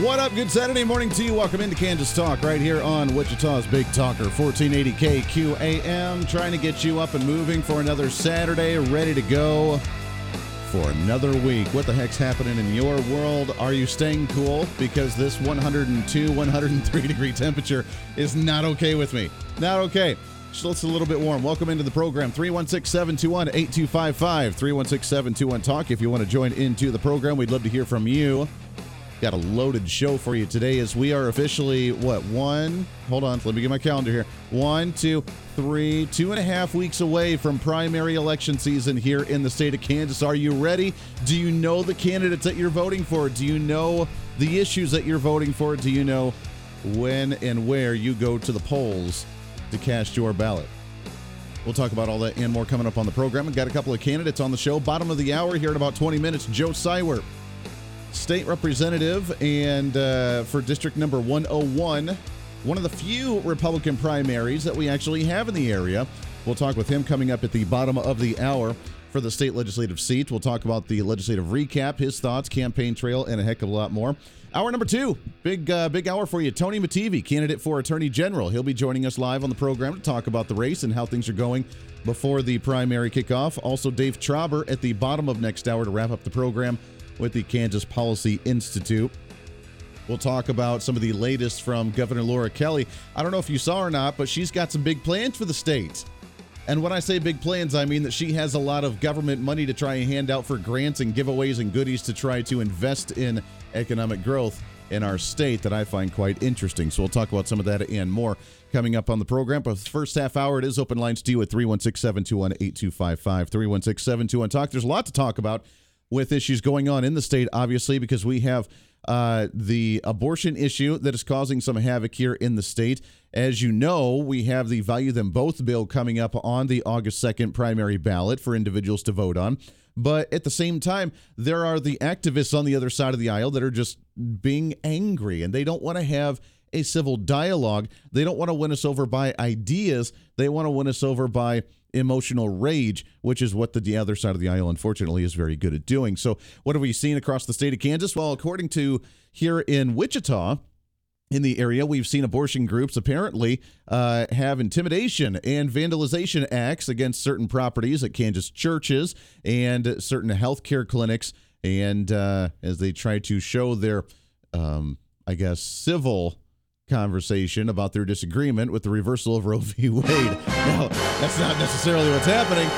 What up? Good Saturday morning to you. Welcome into Kansas Talk right here on Wichita's Big Talker, 1480 KQAM. Trying to get you up and moving for another Saturday, ready to go for another week. What the heck's happening in your world? Are you staying cool? Because this 102, 103 degree temperature is not okay with me. Not okay. Still, it's a little bit warm. Welcome into the program. 316 721 8255. 316 721 Talk. If you want to join into the program, we'd love to hear from you. Got a loaded show for you today as we are officially, what, one? Hold on, let me get my calendar here. One, two, three, two and a half weeks away from primary election season here in the state of Kansas. Are you ready? Do you know the candidates that you're voting for? Do you know the issues that you're voting for? Do you know when and where you go to the polls to cast your ballot? We'll talk about all that and more coming up on the program. We've got a couple of candidates on the show. Bottom of the hour here in about 20 minutes, Joe Seiwert state representative and uh, for district number 101 one of the few republican primaries that we actually have in the area. We'll talk with him coming up at the bottom of the hour for the state legislative seat. We'll talk about the legislative recap his thoughts campaign trail and a heck of a lot more. Hour number two big uh, big hour for you. Tony Mattivi, candidate for attorney general. He'll be joining us live on the program to talk about the race and how things are going before the primary kickoff. Also dave Trabert at the bottom of next hour to wrap up the program with the Kansas Policy Institute. We'll talk about some of the latest from Governor Laura Kelly. I don't know if you saw or not, but she's got some big plans for the state. And when I say big plans, I mean that she has a lot of government money to try and hand out for grants and giveaways and goodies to try to invest in economic growth in our state that I find quite interesting. So we'll talk about some of that and more coming up on the program. But the first half hour, it is open lines to you at 316 721 8255. 316 721 Talk. There's a lot to talk about with issues going on in the state, obviously, because we have uh, the abortion issue that is causing some havoc here in the state. As you know, we have the Value Them Both bill coming up on the August 2nd primary ballot for individuals to vote on. But at the same time, there are the activists on the other side of the aisle that are just being angry and they don't want to have a civil dialogue. They don't want to win us over by ideas. They want to win us over by emotional rage, which is what the other side of the aisle, unfortunately, is very good at doing. So, what have we seen across the state of Kansas? Well, according to here in Wichita, in the area, we've seen abortion groups apparently uh, have intimidation and vandalization acts against certain properties at Kansas churches and certain healthcare clinics. And uh, as they try to show their, um, I guess, civil conversation about their disagreement with the reversal of Roe v. Wade. Now, that's not necessarily what's happening,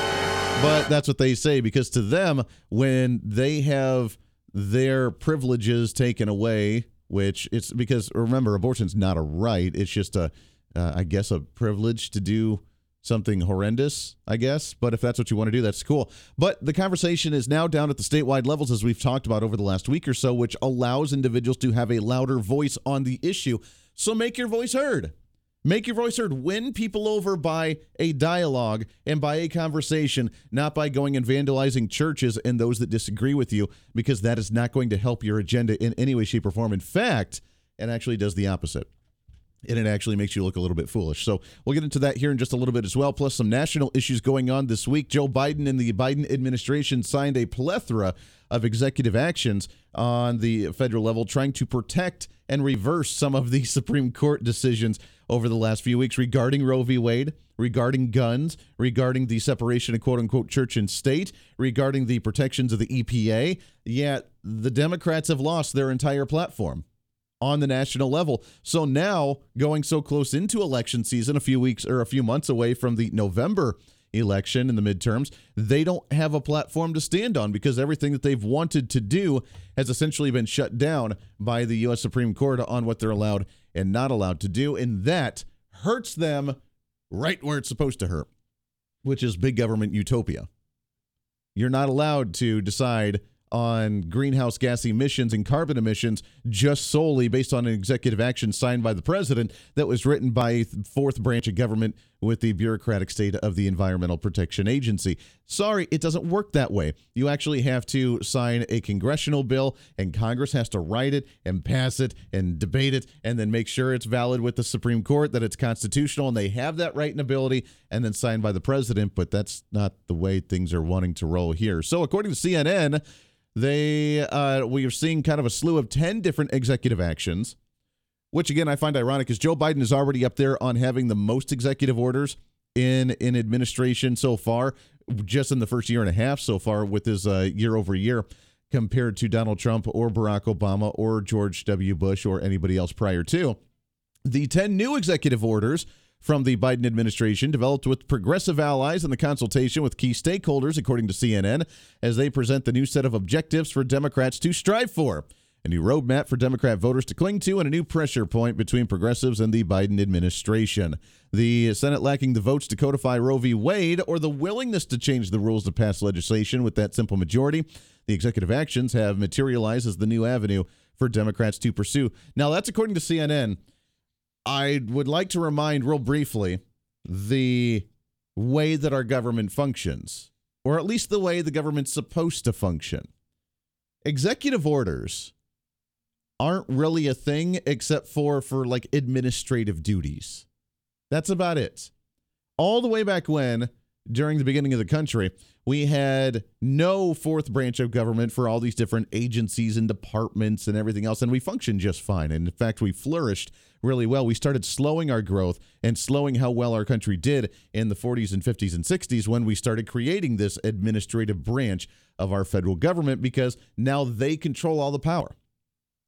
but that's what they say because to them, when they have their privileges taken away, which it's because remember, abortion's not a right; it's just a, uh, I guess, a privilege to do something horrendous, I guess. But if that's what you want to do, that's cool. But the conversation is now down at the statewide levels, as we've talked about over the last week or so, which allows individuals to have a louder voice on the issue. So make your voice heard. Make your voice heard. Win people over by a dialogue and by a conversation, not by going and vandalizing churches and those that disagree with you, because that is not going to help your agenda in any way, shape, or form. In fact, it actually does the opposite and it actually makes you look a little bit foolish. So we'll get into that here in just a little bit as well. Plus, some national issues going on this week. Joe Biden and the Biden administration signed a plethora of executive actions on the federal level trying to protect and reverse some of the Supreme Court decisions over the last few weeks regarding Roe v. Wade, regarding guns, regarding the separation of quote unquote church and state, regarding the protections of the EPA. Yet the Democrats have lost their entire platform on the national level. So now, going so close into election season, a few weeks or a few months away from the November election in the midterms, they don't have a platform to stand on because everything that they've wanted to do has essentially been shut down by the U.S. Supreme Court on what they're allowed and not allowed to do. And that hurts them right where it's supposed to hurt, which is big government utopia. You're not allowed to decide on greenhouse gas emissions and carbon emissions just solely based on an executive action signed by the president that was written by fourth branch of government with the bureaucratic state of the Environmental Protection Agency. Sorry, it doesn't work that way. You actually have to sign a congressional bill, and Congress has to write it and pass it and debate it and then make sure it's valid with the Supreme Court, that it's constitutional, and they have that right and ability, and then signed by the president. But that's not the way things are wanting to roll here. So, according to CNN, they uh, we are seeing kind of a slew of 10 different executive actions, which again I find ironic is Joe Biden is already up there on having the most executive orders in in administration so far, just in the first year and a half so far with his uh, year over year compared to Donald Trump or Barack Obama or George W. Bush or anybody else prior to. The 10 new executive orders from the Biden administration, developed with progressive allies in the consultation with key stakeholders, according to CNN, as they present the new set of objectives for Democrats to strive for. A new roadmap for Democrat voters to cling to, and a new pressure point between progressives and the Biden administration. The Senate lacking the votes to codify Roe v. Wade or the willingness to change the rules to pass legislation with that simple majority. The executive actions have materialized as the new avenue for Democrats to pursue. Now, that's according to CNN. I would like to remind real briefly the way that our government functions, or at least the way the government's supposed to function. Executive orders aren't really a thing except for for like administrative duties. That's about it. All the way back when during the beginning of the country, we had no fourth branch of government for all these different agencies and departments and everything else. And we functioned just fine. And in fact, we flourished really well. We started slowing our growth and slowing how well our country did in the 40s and 50s and 60s when we started creating this administrative branch of our federal government because now they control all the power.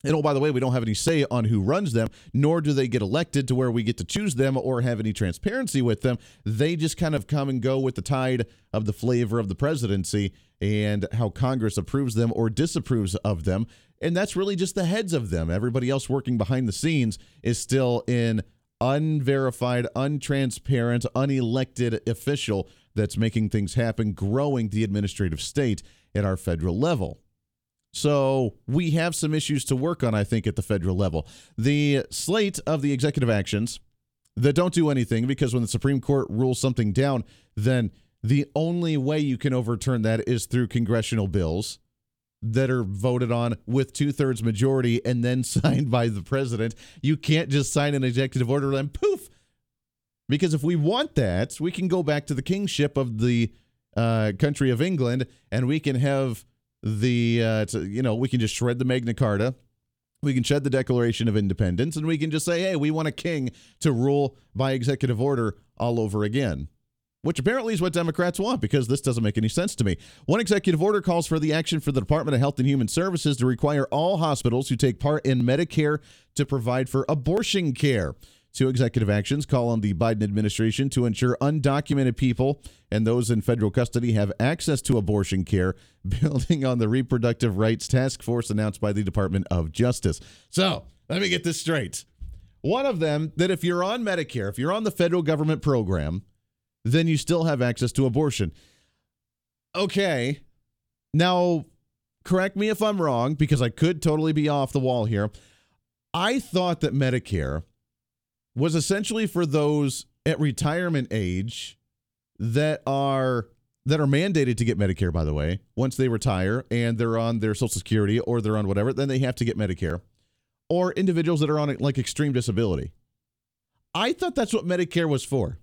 And oh, by the way, we don't have any say on who runs them, nor do they get elected to where we get to choose them or have any transparency with them. They just kind of come and go with the tide of the flavor of the presidency and how Congress approves them or disapproves of them. And that's really just the heads of them. Everybody else working behind the scenes is still in unverified, untransparent, unelected official that's making things happen, growing the administrative state at our federal level. So we have some issues to work on, I think, at the federal level. The slate of the executive actions that don't do anything because when the Supreme Court rules something down, then the only way you can overturn that is through congressional bills that are voted on with two thirds majority and then signed by the president. You can't just sign an executive order and poof. Because if we want that, we can go back to the kingship of the uh, country of England and we can have the uh, to, you know we can just shred the Magna Carta, we can shed the Declaration of Independence, and we can just say, hey, we want a king to rule by executive order all over again. Which apparently is what Democrats want because this doesn't make any sense to me. One executive order calls for the action for the Department of Health and Human Services to require all hospitals who take part in Medicare to provide for abortion care. Two executive actions call on the Biden administration to ensure undocumented people and those in federal custody have access to abortion care, building on the Reproductive Rights Task Force announced by the Department of Justice. So let me get this straight. One of them that if you're on Medicare, if you're on the federal government program, then you still have access to abortion. Okay. Now, correct me if I'm wrong, because I could totally be off the wall here. I thought that Medicare was essentially for those at retirement age that are that are mandated to get Medicare by the way once they retire and they're on their social security or they're on whatever then they have to get Medicare or individuals that are on like extreme disability. I thought that's what Medicare was for.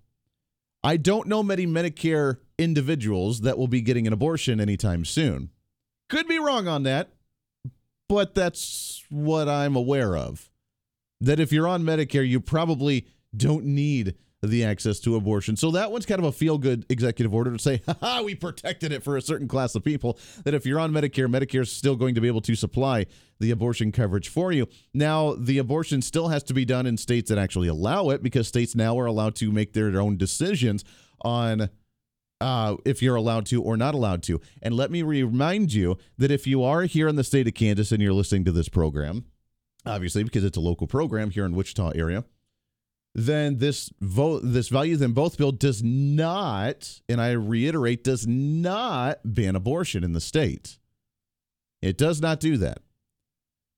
I don't know many Medicare individuals that will be getting an abortion anytime soon. Could be wrong on that but that's what I'm aware of that if you're on Medicare, you probably don't need the access to abortion. So that one's kind of a feel good executive order to say, ha we protected it for a certain class of people. That if you're on Medicare, Medicare is still going to be able to supply the abortion coverage for you. Now, the abortion still has to be done in states that actually allow it because states now are allowed to make their own decisions on. Uh, if you're allowed to or not allowed to. And let me remind you that if you are here in the state of Kansas and you're listening to this program, obviously because it's a local program here in Wichita area, then this vote this value them both bill does not, and I reiterate, does not ban abortion in the state. It does not do that.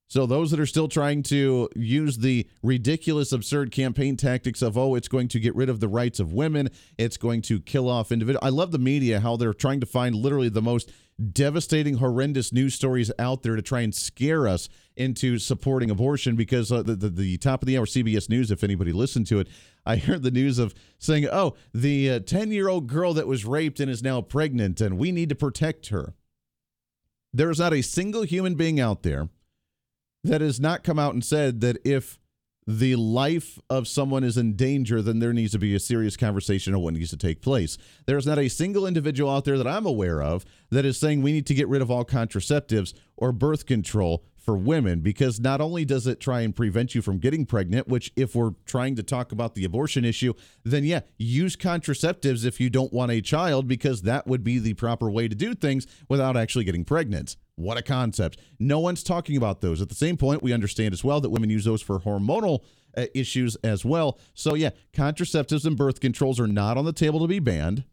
So those that are still trying to use the ridiculous, absurd campaign tactics of, oh, it's going to get rid of the rights of women, it's going to kill off individuals. I love the media, how they're trying to find literally the most devastating, horrendous news stories out there to try and scare us into supporting abortion because uh, the, the, the top of the hour CBS News, if anybody listened to it, I heard the news of saying, oh, the 10 uh, year old girl that was raped and is now pregnant, and we need to protect her. There is not a single human being out there that has not come out and said that if the life of someone is in danger, then there needs to be a serious conversation on what needs to take place. There's not a single individual out there that I'm aware of that is saying we need to get rid of all contraceptives or birth control for women because not only does it try and prevent you from getting pregnant, which, if we're trying to talk about the abortion issue, then yeah, use contraceptives if you don't want a child because that would be the proper way to do things without actually getting pregnant. What a concept. No one's talking about those. At the same point, we understand as well that women use those for hormonal uh, issues as well. So, yeah, contraceptives and birth controls are not on the table to be banned.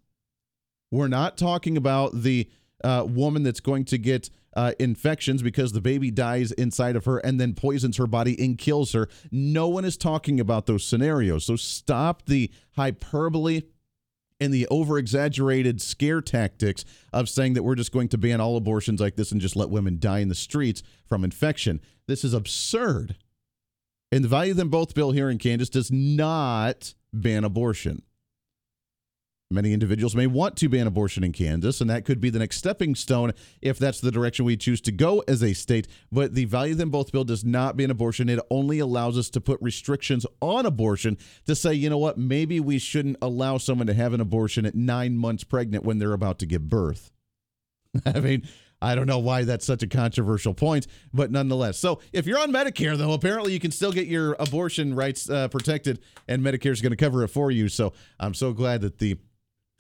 We're not talking about the uh, woman that's going to get uh, infections because the baby dies inside of her and then poisons her body and kills her. No one is talking about those scenarios. So stop the hyperbole and the over exaggerated scare tactics of saying that we're just going to ban all abortions like this and just let women die in the streets from infection. This is absurd. And the value them both bill here in Kansas does not ban abortion. Many individuals may want to ban abortion in Kansas, and that could be the next stepping stone if that's the direction we choose to go as a state. But the Value Them Both bill does not ban abortion. It only allows us to put restrictions on abortion to say, you know what, maybe we shouldn't allow someone to have an abortion at nine months pregnant when they're about to give birth. I mean, I don't know why that's such a controversial point, but nonetheless. So if you're on Medicare, though, apparently you can still get your abortion rights uh, protected, and Medicare is going to cover it for you. So I'm so glad that the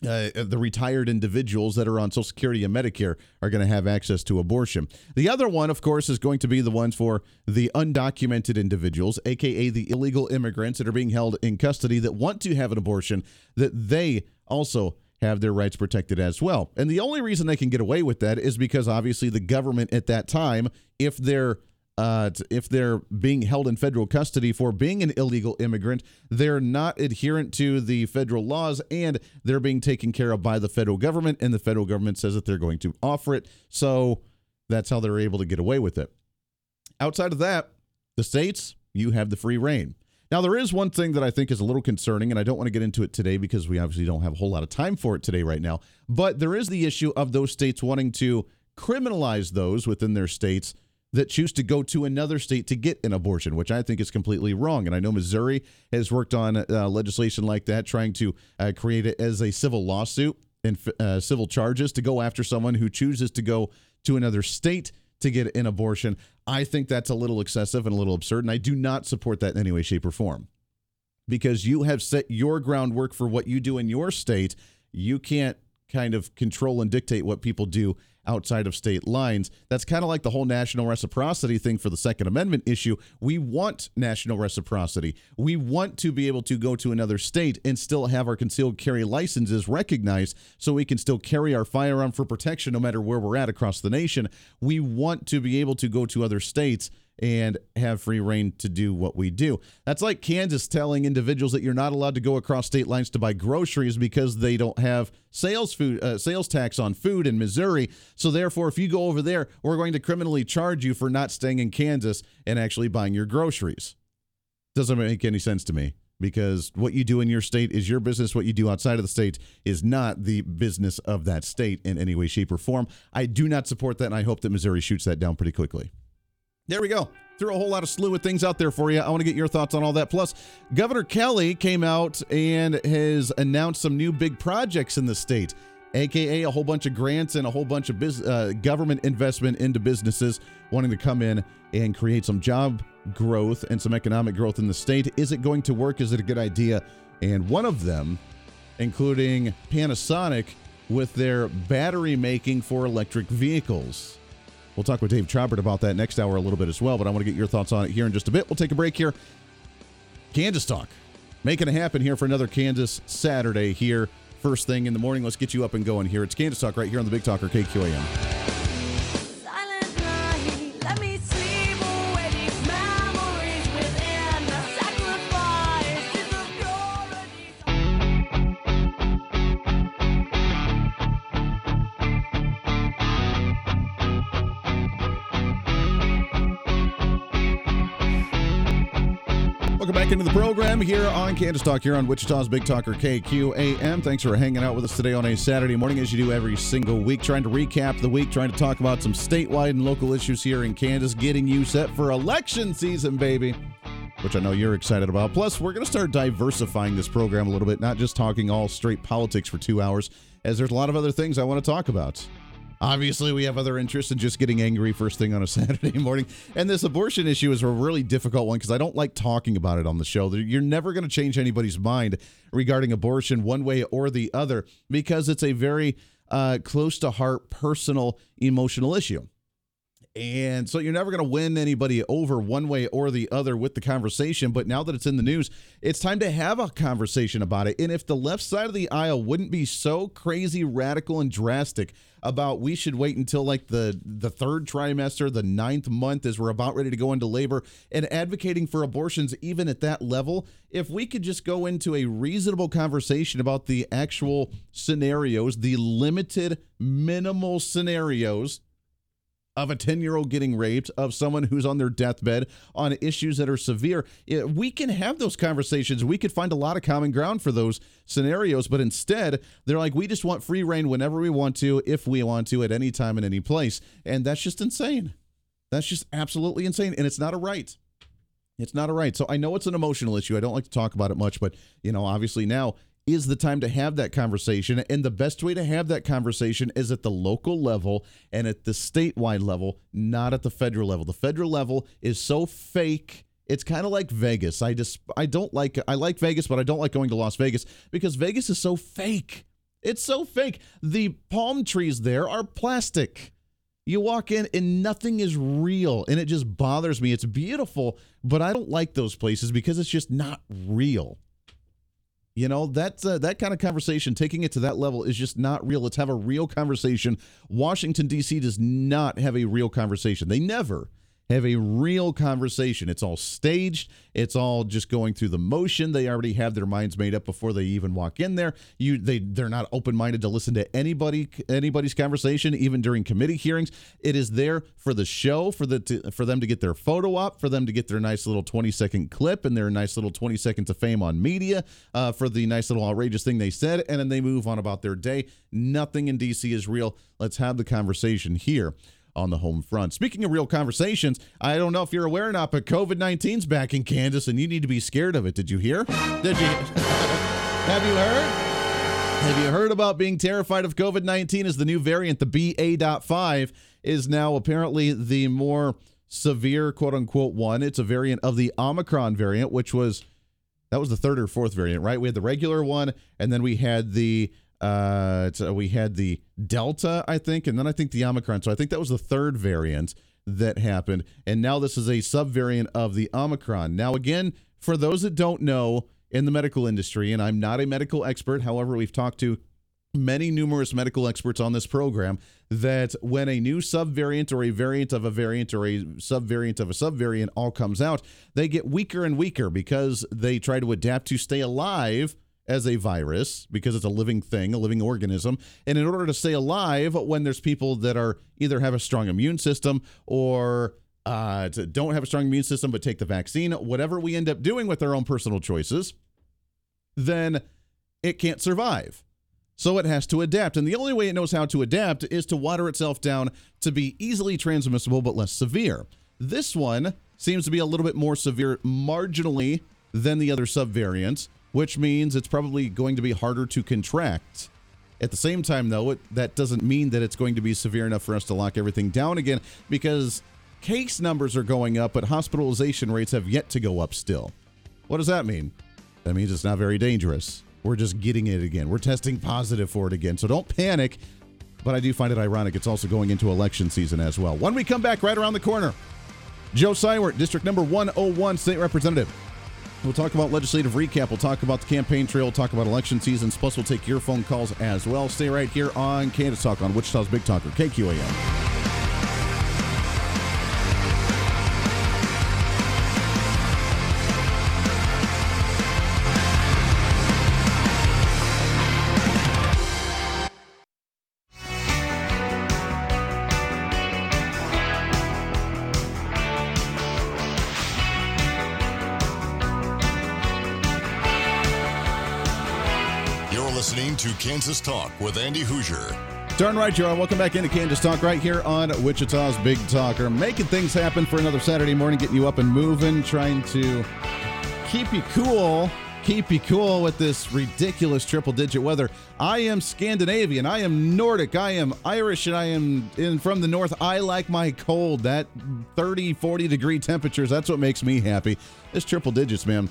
uh, the retired individuals that are on Social Security and Medicare are going to have access to abortion. The other one, of course, is going to be the ones for the undocumented individuals, aka the illegal immigrants that are being held in custody that want to have an abortion, that they also have their rights protected as well. And the only reason they can get away with that is because obviously the government at that time, if they're uh, if they're being held in federal custody for being an illegal immigrant, they're not adherent to the federal laws and they're being taken care of by the federal government. And the federal government says that they're going to offer it. So that's how they're able to get away with it. Outside of that, the states, you have the free reign. Now, there is one thing that I think is a little concerning, and I don't want to get into it today because we obviously don't have a whole lot of time for it today, right now. But there is the issue of those states wanting to criminalize those within their states that choose to go to another state to get an abortion, which I think is completely wrong. And I know Missouri has worked on uh, legislation like that, trying to uh, create it as a civil lawsuit and uh, civil charges to go after someone who chooses to go to another state to get an abortion. I think that's a little excessive and a little absurd, and I do not support that in any way, shape, or form. Because you have set your groundwork for what you do in your state. You can't kind of control and dictate what people do outside of state lines. That's kind of like the whole national reciprocity thing for the Second Amendment issue. We want national reciprocity. We want to be able to go to another state and still have our concealed carry licenses recognized so we can still carry our firearm for protection no matter where we're at across the nation. We want to be able to go to other states and have free reign to do what we do. That's like Kansas telling individuals that you're not allowed to go across state lines to buy groceries because they don't have sales food uh, sales tax on food in Missouri. So therefore, if you go over there, we're going to criminally charge you for not staying in Kansas and actually buying your groceries. Doesn't make any sense to me because what you do in your state is your business. What you do outside of the state is not the business of that state in any way, shape, or form. I do not support that, and I hope that Missouri shoots that down pretty quickly. There we go. Threw a whole lot of slew of things out there for you. I want to get your thoughts on all that. Plus, Governor Kelly came out and has announced some new big projects in the state, aka a whole bunch of grants and a whole bunch of biz- uh, government investment into businesses wanting to come in and create some job growth and some economic growth in the state. Is it going to work? Is it a good idea? And one of them, including Panasonic, with their battery making for electric vehicles. We'll talk with Dave Trabert about that next hour a little bit as well, but I want to get your thoughts on it here in just a bit. We'll take a break here. Kansas Talk. Making it happen here for another Kansas Saturday here. First thing in the morning. Let's get you up and going here. It's Kansas Talk right here on the Big Talker KQAM. Into the program here on Kansas Talk, here on Wichita's Big Talker KQAM. Thanks for hanging out with us today on a Saturday morning, as you do every single week, trying to recap the week, trying to talk about some statewide and local issues here in Kansas, getting you set for election season, baby, which I know you're excited about. Plus, we're going to start diversifying this program a little bit, not just talking all straight politics for two hours, as there's a lot of other things I want to talk about. Obviously, we have other interests in just getting angry first thing on a Saturday morning. And this abortion issue is a really difficult one because I don't like talking about it on the show. You're never going to change anybody's mind regarding abortion one way or the other because it's a very uh, close to heart, personal, emotional issue. And so you're never going to win anybody over one way or the other with the conversation. But now that it's in the news, it's time to have a conversation about it. And if the left side of the aisle wouldn't be so crazy, radical, and drastic about we should wait until like the the third trimester, the ninth month, as we're about ready to go into labor, and advocating for abortions even at that level, if we could just go into a reasonable conversation about the actual scenarios, the limited, minimal scenarios of a 10 year old getting raped, of someone who's on their deathbed, on issues that are severe. We can have those conversations. We could find a lot of common ground for those scenarios, but instead, they're like, we just want free reign whenever we want to, if we want to, at any time in any place. And that's just insane. That's just absolutely insane. And it's not a right. It's not a right. So I know it's an emotional issue. I don't like to talk about it much, but, you know, obviously now is the time to have that conversation. And the best way to have that conversation is at the local level and at the statewide level, not at the federal level. The federal level is so fake. It's kind of like Vegas. I just I don't like I like Vegas, but I don't like going to Las Vegas because Vegas is so fake. It's so fake. The palm trees there are plastic. You walk in and nothing is real and it just bothers me. It's beautiful, but I don't like those places because it's just not real. You know, that uh, that kind of conversation, taking it to that level is just not real. Let's have a real conversation. Washington D.C. does not have a real conversation. They never have a real conversation. It's all staged. It's all just going through the motion. They already have their minds made up before they even walk in there. You they they're not open-minded to listen to anybody anybody's conversation even during committee hearings. It is there for the show for the to, for them to get their photo op, for them to get their nice little 20-second clip and their nice little 20 seconds of fame on media, uh, for the nice little outrageous thing they said and then they move on about their day. Nothing in DC is real. Let's have the conversation here on the home front. Speaking of real conversations, I don't know if you're aware or not, but COVID 19's back in Kansas and you need to be scared of it. Did you hear? Did you? Have you heard? Have you heard about being terrified of COVID 19 as the new variant, the BA.5, is now apparently the more severe, quote unquote, one? It's a variant of the Omicron variant, which was. That was the third or fourth variant, right? We had the regular one, and then we had the uh, we had the Delta, I think, and then I think the Omicron. So I think that was the third variant that happened. And now this is a subvariant of the Omicron. Now, again, for those that don't know in the medical industry, and I'm not a medical expert, however, we've talked to many numerous medical experts on this program that when a new subvariant or a variant of a variant or a subvariant of a subvariant all comes out, they get weaker and weaker because they try to adapt to stay alive as a virus because it's a living thing, a living organism. And in order to stay alive, when there's people that are either have a strong immune system or uh, don't have a strong immune system but take the vaccine, whatever we end up doing with our own personal choices, then it can't survive. So it has to adapt. And the only way it knows how to adapt is to water itself down to be easily transmissible but less severe. This one seems to be a little bit more severe marginally than the other subvariants which means it's probably going to be harder to contract. At the same time, though, it, that doesn't mean that it's going to be severe enough for us to lock everything down again because case numbers are going up, but hospitalization rates have yet to go up still. What does that mean? That means it's not very dangerous. We're just getting it again. We're testing positive for it again. So don't panic. But I do find it ironic. It's also going into election season as well. When we come back, right around the corner, Joe Seiwert, District Number 101 State Representative. We'll talk about legislative recap. We'll talk about the campaign trail. We'll talk about election seasons. Plus, we'll take your phone calls as well. Stay right here on Kansas Talk on Wichita's Big Talker, KQAM. Talk with Andy Hoosier. Darn right, you are. Welcome back into Kansas Talk right here on Wichita's Big Talker. Making things happen for another Saturday morning, getting you up and moving, trying to keep you cool keep you cool with this ridiculous triple digit weather. I am Scandinavian, I am Nordic, I am Irish, and I am in from the north. I like my cold. That 30, 40 degree temperatures, that's what makes me happy. It's triple digits, man.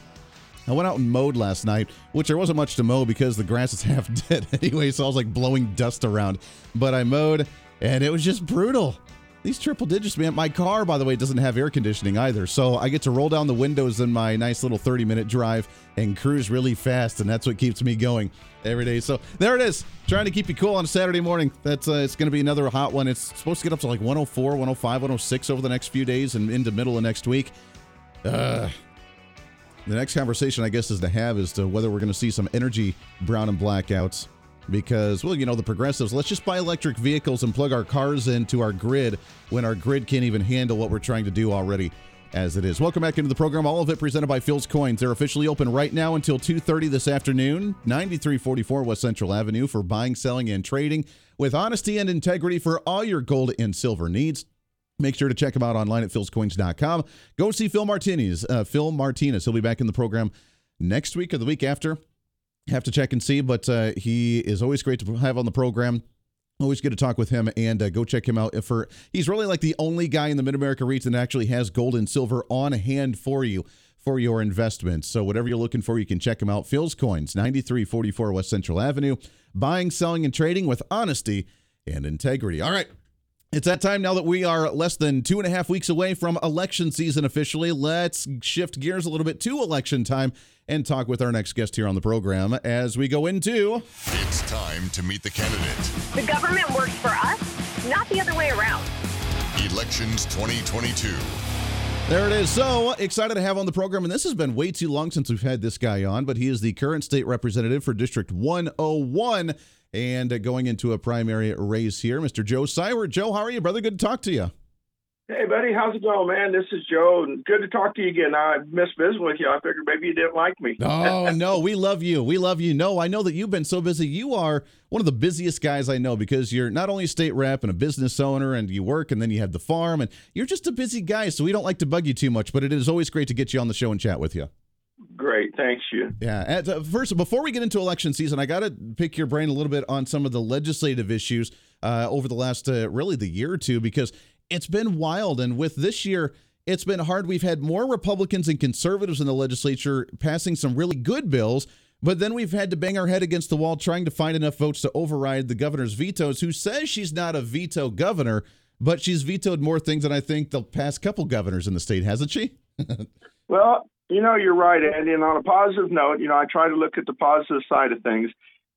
I went out and mowed last night, which there wasn't much to mow because the grass is half dead anyway, so I was like blowing dust around. But I mowed and it was just brutal. These triple digits, man. My car, by the way, doesn't have air conditioning either. So I get to roll down the windows in my nice little 30 minute drive and cruise really fast. And that's what keeps me going every day. So there it is. Trying to keep you cool on a Saturday morning. That's uh, It's going to be another hot one. It's supposed to get up to like 104, 105, 106 over the next few days and into middle of next week. Uh, the next conversation, I guess, is to have is to whether we're going to see some energy brown and blackouts because, well, you know, the progressives, let's just buy electric vehicles and plug our cars into our grid when our grid can't even handle what we're trying to do already as it is. Welcome back into the program. All of it presented by Phil's Coins. They're officially open right now until 2:30 this afternoon, 9344 West Central Avenue for buying, selling and trading with honesty and integrity for all your gold and silver needs. Make sure to check him out online at philscoins.com. Go see Phil Martinez. Uh, Phil Martinez. He'll be back in the program next week or the week after have to check and see, but uh, he is always great to have on the program. Always good to talk with him and uh, go check him out. If for he's really like the only guy in the Mid America region that actually has gold and silver on hand for you for your investments. So whatever you're looking for, you can check him out. Phil's Coins, 9344 West Central Avenue. Buying, selling, and trading with honesty and integrity. All right. It's that time now that we are less than two and a half weeks away from election season officially. Let's shift gears a little bit to election time and talk with our next guest here on the program as we go into. It's time to meet the candidate. The government works for us, not the other way around. Elections 2022. There it is. So excited to have on the program. And this has been way too long since we've had this guy on, but he is the current state representative for District 101 and going into a primary race here. Mr. Joe Seiwert. Joe, how are you, brother? Good to talk to you. Hey, buddy, how's it going, man? This is Joe, good to talk to you again. I missed visiting with you. I figured maybe you didn't like me. oh, no, we love you. We love you. No, I know that you've been so busy. You are one of the busiest guys I know because you're not only a state rep and a business owner, and you work, and then you have the farm, and you're just a busy guy. So we don't like to bug you too much, but it is always great to get you on the show and chat with you. Great, thanks you. Yeah. Uh, first, before we get into election season, I got to pick your brain a little bit on some of the legislative issues uh, over the last uh, really the year or two because it's been wild, and with this year. It's been hard. We've had more Republicans and conservatives in the legislature passing some really good bills, but then we've had to bang our head against the wall trying to find enough votes to override the governor's vetoes, who says she's not a veto governor, but she's vetoed more things than I think the past couple governors in the state, hasn't she? well, you know, you're right, Andy. And on a positive note, you know, I try to look at the positive side of things.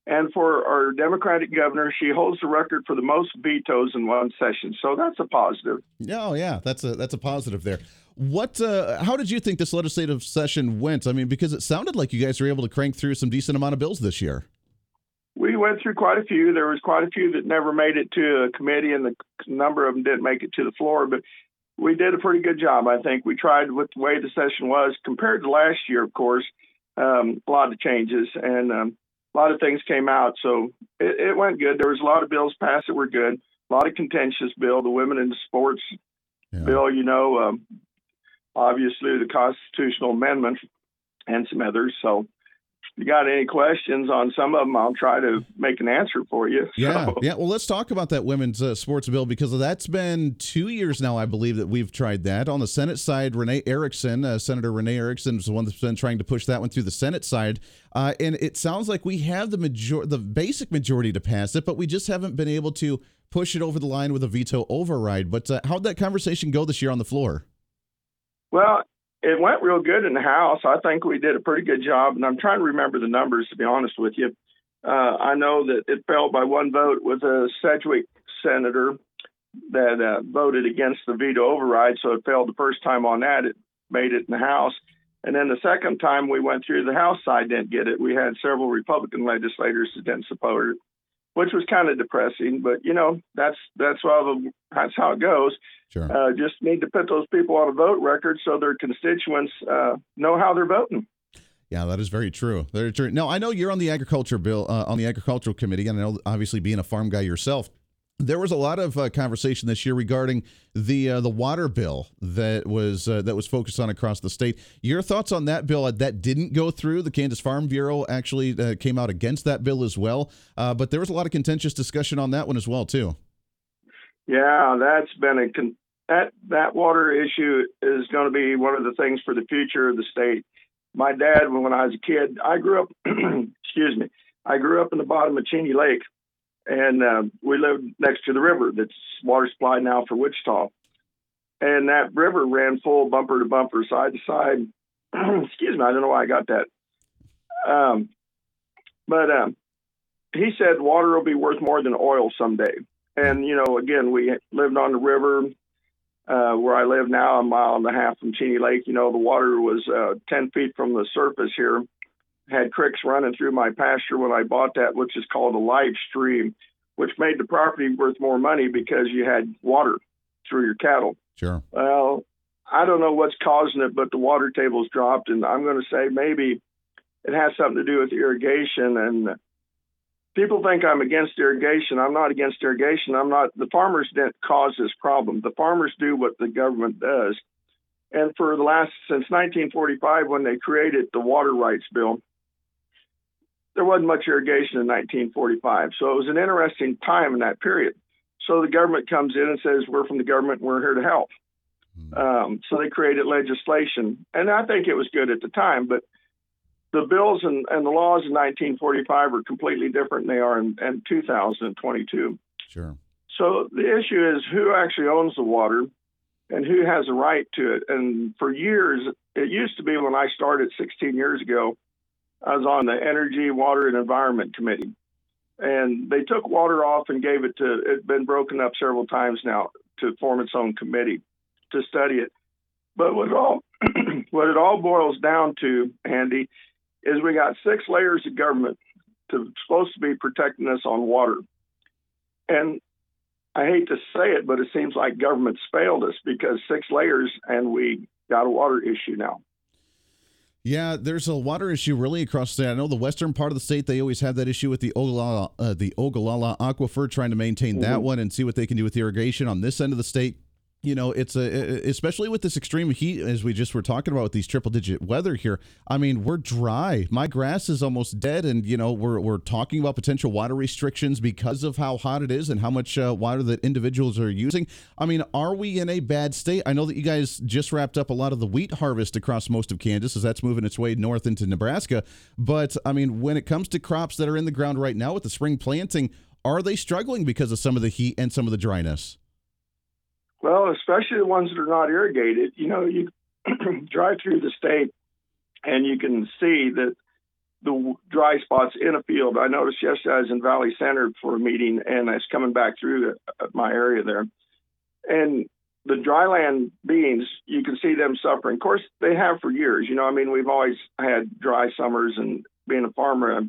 And for our Democratic governor, she holds the record for the most vetoes in one session. So that's a positive. Oh yeah, that's a that's a positive there. What? Uh, how did you think this legislative session went? I mean, because it sounded like you guys were able to crank through some decent amount of bills this year. We went through quite a few. There was quite a few that never made it to a committee, and the number of them didn't make it to the floor. But we did a pretty good job. I think we tried with the way the session was compared to last year. Of course, um, a lot of changes and um, a lot of things came out, so it, it, went good. There was a lot of bills passed that were good. A lot of contentious bill, the women in sports yeah. bill, you know, um, obviously the constitutional amendment and some others. So you got any questions on some of them, I'll try to make an answer for you. Yeah, so. yeah. Well, let's talk about that women's uh, sports bill because that's been two years now, I believe, that we've tried that. On the Senate side, Renee Erickson, uh, Senator Renee Erickson, is the one that's been trying to push that one through the Senate side, uh, and it sounds like we have the major, the basic majority to pass it, but we just haven't been able to push it over the line with a veto override. But uh, how'd that conversation go this year on the floor? Well, it went real good in the House. I think we did a pretty good job, and I'm trying to remember the numbers to be honest with you. Uh, I know that it fell by one vote with a Sedgwick senator that uh, voted against the veto override, so it failed the first time on that. It made it in the House. And then the second time we went through, the House side didn't get it. We had several Republican legislators that didn't support it which was kind of depressing. But you know, that's that's how the, that's how it goes. Sure. Uh, just need to put those people on a vote record so their constituents uh, know how they're voting. Yeah, that is very true. Very true. Now, I know you're on the agriculture bill, uh, on the agricultural committee, and I know obviously being a farm guy yourself, there was a lot of uh, conversation this year regarding the uh, the water bill that was uh, that was focused on across the state. Your thoughts on that bill? Uh, that didn't go through. The Kansas Farm Bureau actually uh, came out against that bill as well. Uh, but there was a lot of contentious discussion on that one as well too. Yeah, that's been a con- that that water issue is going to be one of the things for the future of the state. My dad, when I was a kid, I grew up. excuse me, I grew up in the bottom of Cheney Lake and uh, we lived next to the river that's water supply now for Wichita. And that river ran full bumper to bumper, side to side. Excuse me, I don't know why I got that. Um, but um, he said water will be worth more than oil someday. And you know, again, we lived on the river. Uh, where I live now, a mile and a half from Cheney Lake. You know, the water was uh, 10 feet from the surface here had creeks running through my pasture when I bought that, which is called a live stream, which made the property worth more money because you had water through your cattle. Sure. Well, I don't know what's causing it, but the water table's dropped, and I'm going to say maybe it has something to do with irrigation. And people think I'm against irrigation. I'm not against irrigation. I'm not. The farmers didn't cause this problem. The farmers do what the government does. And for the last since 1945, when they created the water rights bill, there wasn't much irrigation in 1945. So it was an interesting time in that period. So the government comes in and says, We're from the government, we're here to help. Hmm. Um, so they created legislation. And I think it was good at the time, but the bills and, and the laws in 1945 are completely different than they are in, in 2022. Sure. So the issue is who actually owns the water and who has a right to it. And for years, it used to be when I started 16 years ago, I was on the Energy, Water, and Environment Committee. And they took water off and gave it to, it's been broken up several times now to form its own committee to study it. But what it all, what it all boils down to, Andy, is we got six layers of government to, supposed to be protecting us on water. And I hate to say it, but it seems like government's failed us because six layers and we got a water issue now. Yeah, there's a water issue really across the state. I know the western part of the state they always have that issue with the Ogallala, uh, the Ogallala aquifer, trying to maintain mm-hmm. that one and see what they can do with irrigation. On this end of the state, you know, it's a especially with this extreme heat as we just were talking about with these triple digit weather here. I mean, we're dry. My grass is almost dead, and you know, we're we're talking about potential water restrictions because of how hot it is and how much uh, water that individuals are using. I mean, are we in a bad state? I know that you guys just wrapped up a lot of the wheat harvest across most of Kansas, as that's moving its way north into Nebraska. But I mean, when it comes to crops that are in the ground right now with the spring planting, are they struggling because of some of the heat and some of the dryness? Well, especially the ones that are not irrigated. You know, you drive through the state and you can see that the dry spots in a field. I noticed yesterday I was in Valley Center for a meeting and I was coming back through uh, my area there. And the dryland beans, you can see them suffering. Of course, they have for years. You know, I mean, we've always had dry summers, and being a farmer,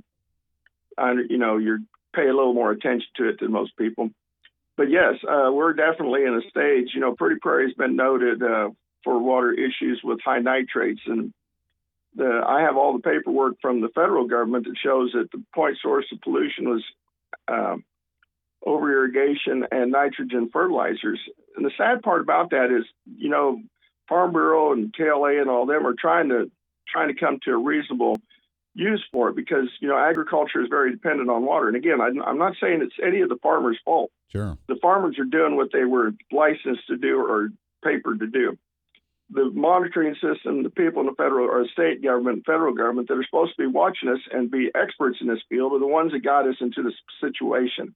I, you know, you pay a little more attention to it than most people but yes, uh, we're definitely in a stage. You know, Pretty Prairie's been noted uh, for water issues with high nitrates, and the, I have all the paperwork from the federal government that shows that the point source of pollution was um, over irrigation and nitrogen fertilizers. And the sad part about that is, you know, Farm Bureau and KLA and all them are trying to trying to come to a reasonable use for it because you know agriculture is very dependent on water. And again, I'm not saying it's any of the farmers' fault. Sure, the farmers are doing what they were licensed to do or papered to do. The monitoring system, the people in the federal or state government, federal government that are supposed to be watching us and be experts in this field are the ones that got us into this situation.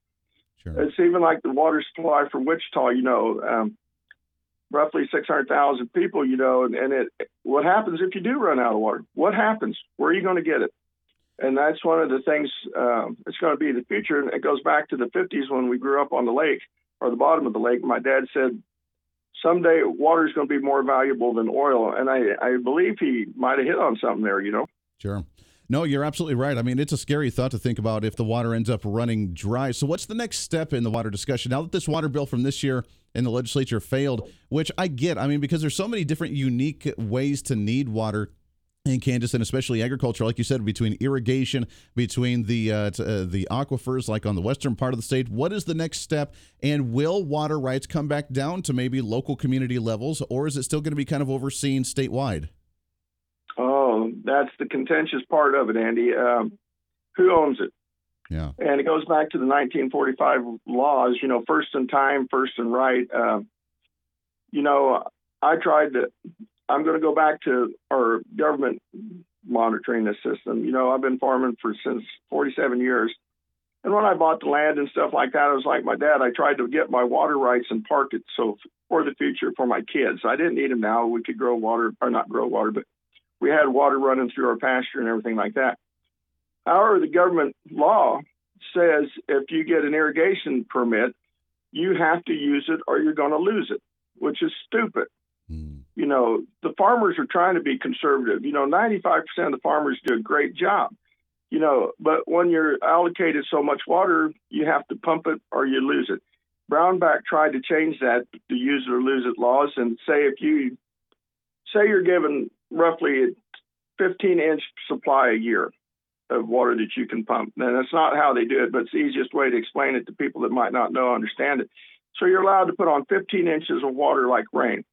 Sure. It's even like the water supply for Wichita. You know, um, roughly 600,000 people, you know, and, and it, what happens if you do run out of water? What happens? Where are you going to get it? And that's one of the things um, it's going to be the future. And it goes back to the 50s when we grew up on the lake or the bottom of the lake. My dad said, someday water is going to be more valuable than oil. And I, I believe he might have hit on something there, you know? Sure. No, you're absolutely right. I mean, it's a scary thought to think about if the water ends up running dry. So, what's the next step in the water discussion? Now that this water bill from this year in the legislature failed, which I get. I mean, because there's so many different unique ways to need water in Kansas and especially agriculture, like you said, between irrigation, between the uh, t- uh, the aquifers, like on the western part of the state. What is the next step? And will water rights come back down to maybe local community levels, or is it still going to be kind of overseen statewide? That's the contentious part of it, Andy. Um, who owns it? Yeah. And it goes back to the 1945 laws, you know, first in time, first in right. Uh, you know, I tried to, I'm going to go back to our government monitoring the system. You know, I've been farming for since 47 years. And when I bought the land and stuff like that, I was like my dad. I tried to get my water rights and park it so for the future for my kids. I didn't need them now. We could grow water, or not grow water, but we had water running through our pasture and everything like that. However, the government law says if you get an irrigation permit, you have to use it or you're going to lose it, which is stupid. Mm. You know, the farmers are trying to be conservative. You know, 95% of the farmers do a great job. You know, but when you're allocated so much water, you have to pump it or you lose it. Brownback tried to change that, the use it or lose it laws, and say if you say you're given roughly a 15 inch supply a year of water that you can pump. And that's not how they do it, but it's the easiest way to explain it to people that might not know understand it. So you're allowed to put on 15 inches of water like rain.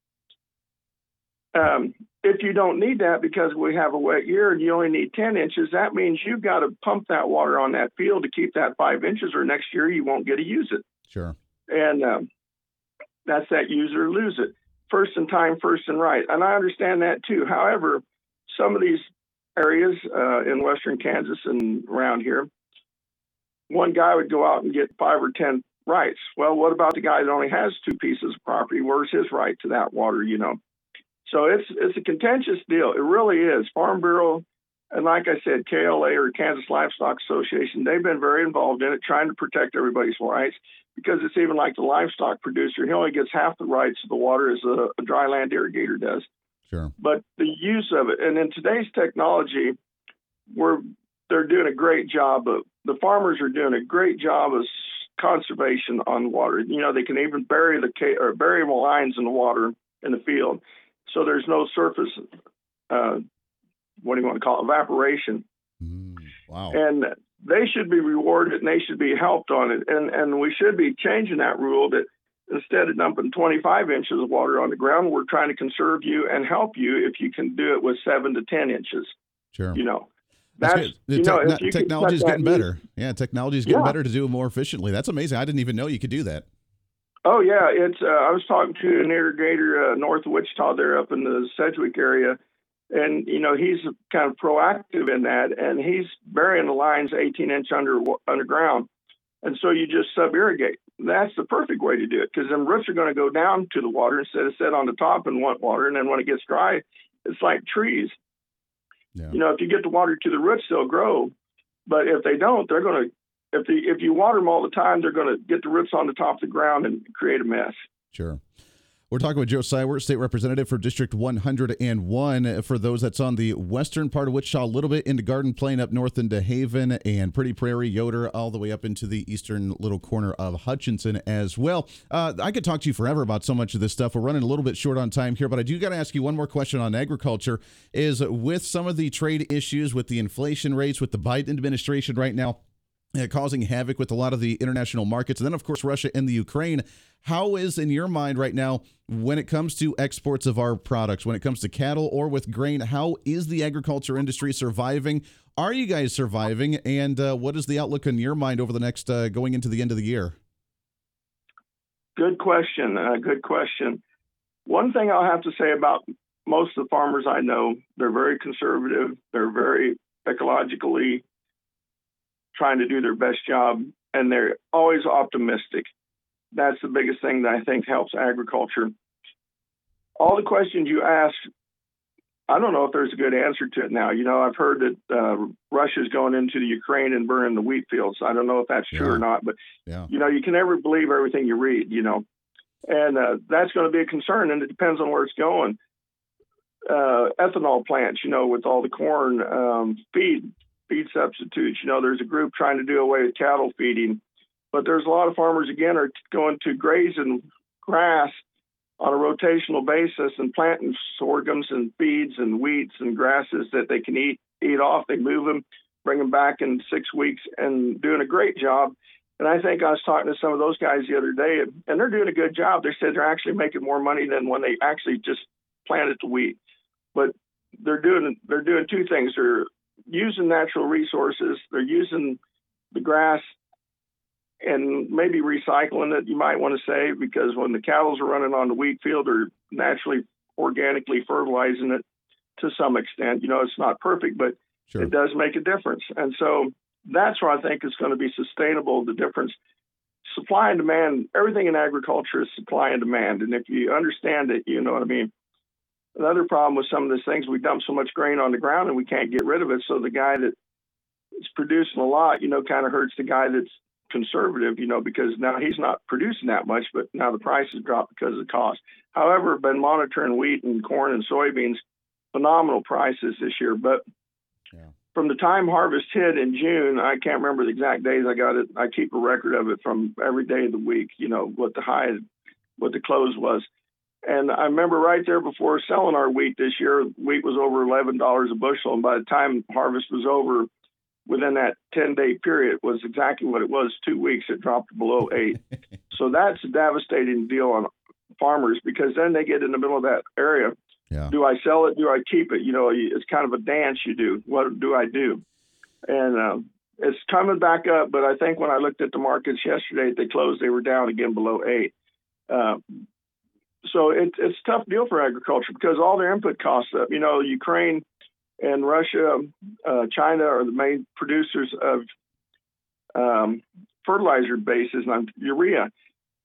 Um, if you don't need that because we have a wet year and you only need 10 inches, that means you've got to pump that water on that field to keep that five inches, or next year you won't get to use it. Sure. And um, that's that use or lose it. First in time, first in right. And I understand that too. However, some of these areas uh, in western Kansas and around here, one guy would go out and get five or 10 rights. Well, what about the guy that only has two pieces of property? Where's his right to that water, you know? So it's it's a contentious deal. It really is. Farm Bureau and like I said, KLA or Kansas Livestock Association, they've been very involved in it, trying to protect everybody's rights. Because it's even like the livestock producer, he only gets half the rights of the water as a, a dry land irrigator does. Sure. But the use of it, and in today's technology, we're they're doing a great job of the farmers are doing a great job of conservation on water. You know, they can even bury the or bury the lines in the water in the field, so there's no surface. Uh, what do you want to call it? evaporation? Mm, wow. And they should be rewarded and they should be helped on it. And and we should be changing that rule that instead of dumping 25 inches of water on the ground, we're trying to conserve you and help you if you can do it with seven to 10 inches. Sure. You know, That's, that's, you know, techno- if you can technology is getting better. Yeah, technology is getting Yeah. better to do it more efficiently. That's amazing. I didn't even know you could do that. Oh yeah, it's. Uh, I was talking to an irrigator uh, north of Wichita, there up in the Sedgwick area, and you know he's kind of proactive in that, and he's burying the lines 18 inch under underground, and so you just sub irrigate. That's the perfect way to do it because then roots are going to go down to the water instead of set on the top and want water, and then when it gets dry, it's like trees. Yeah. You know, if you get the water to the roots, they'll grow, but if they don't, they're going to. If the if you water them all the time, they're going to get the roots on the top of the ground and create a mess. Sure. We're talking with Joe Seiwert, state representative for District 101. For those that's on the western part of Wichita, a little bit into Garden Plain up north into Haven and Pretty Prairie, Yoder, all the way up into the eastern little corner of Hutchinson as well. Uh, I could talk to you forever about so much of this stuff. We're running a little bit short on time here, but I do got to ask you one more question on agriculture. Is with some of the trade issues, with the inflation rates, with the Biden administration right now, uh, causing havoc with a lot of the international markets. And then, of course, Russia and the Ukraine. How is, in your mind right now, when it comes to exports of our products, when it comes to cattle or with grain, how is the agriculture industry surviving? Are you guys surviving? And uh, what is the outlook in your mind over the next, uh, going into the end of the year? Good question. Uh, good question. One thing I'll have to say about most of the farmers I know, they're very conservative. They're very ecologically trying to do their best job, and they're always optimistic. That's the biggest thing that I think helps agriculture. All the questions you ask, I don't know if there's a good answer to it now. You know, I've heard that uh, Russia's going into the Ukraine and burning the wheat fields. I don't know if that's true Yeah. or not, but Yeah. you know, you can never believe everything you read. You know, and uh, that's going to be a concern, and it depends on where it's going. Uh, ethanol plants, you know, with all the corn um, feed feed substitutes. You know, there's a group trying to do away with cattle feeding, but there's a lot of farmers again are going to graze and grass on a rotational basis and planting sorghums and feeds and wheats and grasses that they can eat eat off. They move them, bring them back in six weeks, and doing a great job. And I think I was talking to some of those guys the other day, and they're doing a good job. They said they're actually making more money than when they actually just planted the wheat. But they're doing they're doing two things. They're using natural resources. They're using the grass and maybe recycling it. You might want to say because when the cows are running on the wheat field, they're naturally organically fertilizing it to some extent. You know, it's not perfect, but sure. it does make a difference. And so that's where I think it's going to be sustainable. The difference, supply and demand. Everything in agriculture is supply and demand, and if you understand it, you know what I mean. Another problem with some of these things, we dump so much grain on the ground and we can't get rid of it. So the guy that is producing a lot, you know, kind of hurts the guy that's conservative, you know, because now he's not producing that much, but now the price has dropped because of the cost. However, been monitoring wheat and corn and soybeans, phenomenal prices this year. But yeah. from the time harvest hit in June, I can't remember the exact days I got it. I keep a record of it from every day of the week, you know, what the high, what the close was. And I remember right there before selling our wheat this year, wheat was over eleven dollars a bushel, and by the time harvest was over, within that ten day period was exactly what it was. Two weeks, it dropped below eight. so that's a devastating deal on farmers because then they get in the middle of that area. Yeah. Do I sell it? Do I keep it? You know, it's kind of a dance you do. What do I do? And uh, it's coming back up, but I think when I looked at the markets yesterday, they closed, they were down again below eight. Uh, so it, it's a tough deal for agriculture because all their input costs up. You know, Ukraine and Russia, uh, China are the main producers of um, fertilizer bases and urea.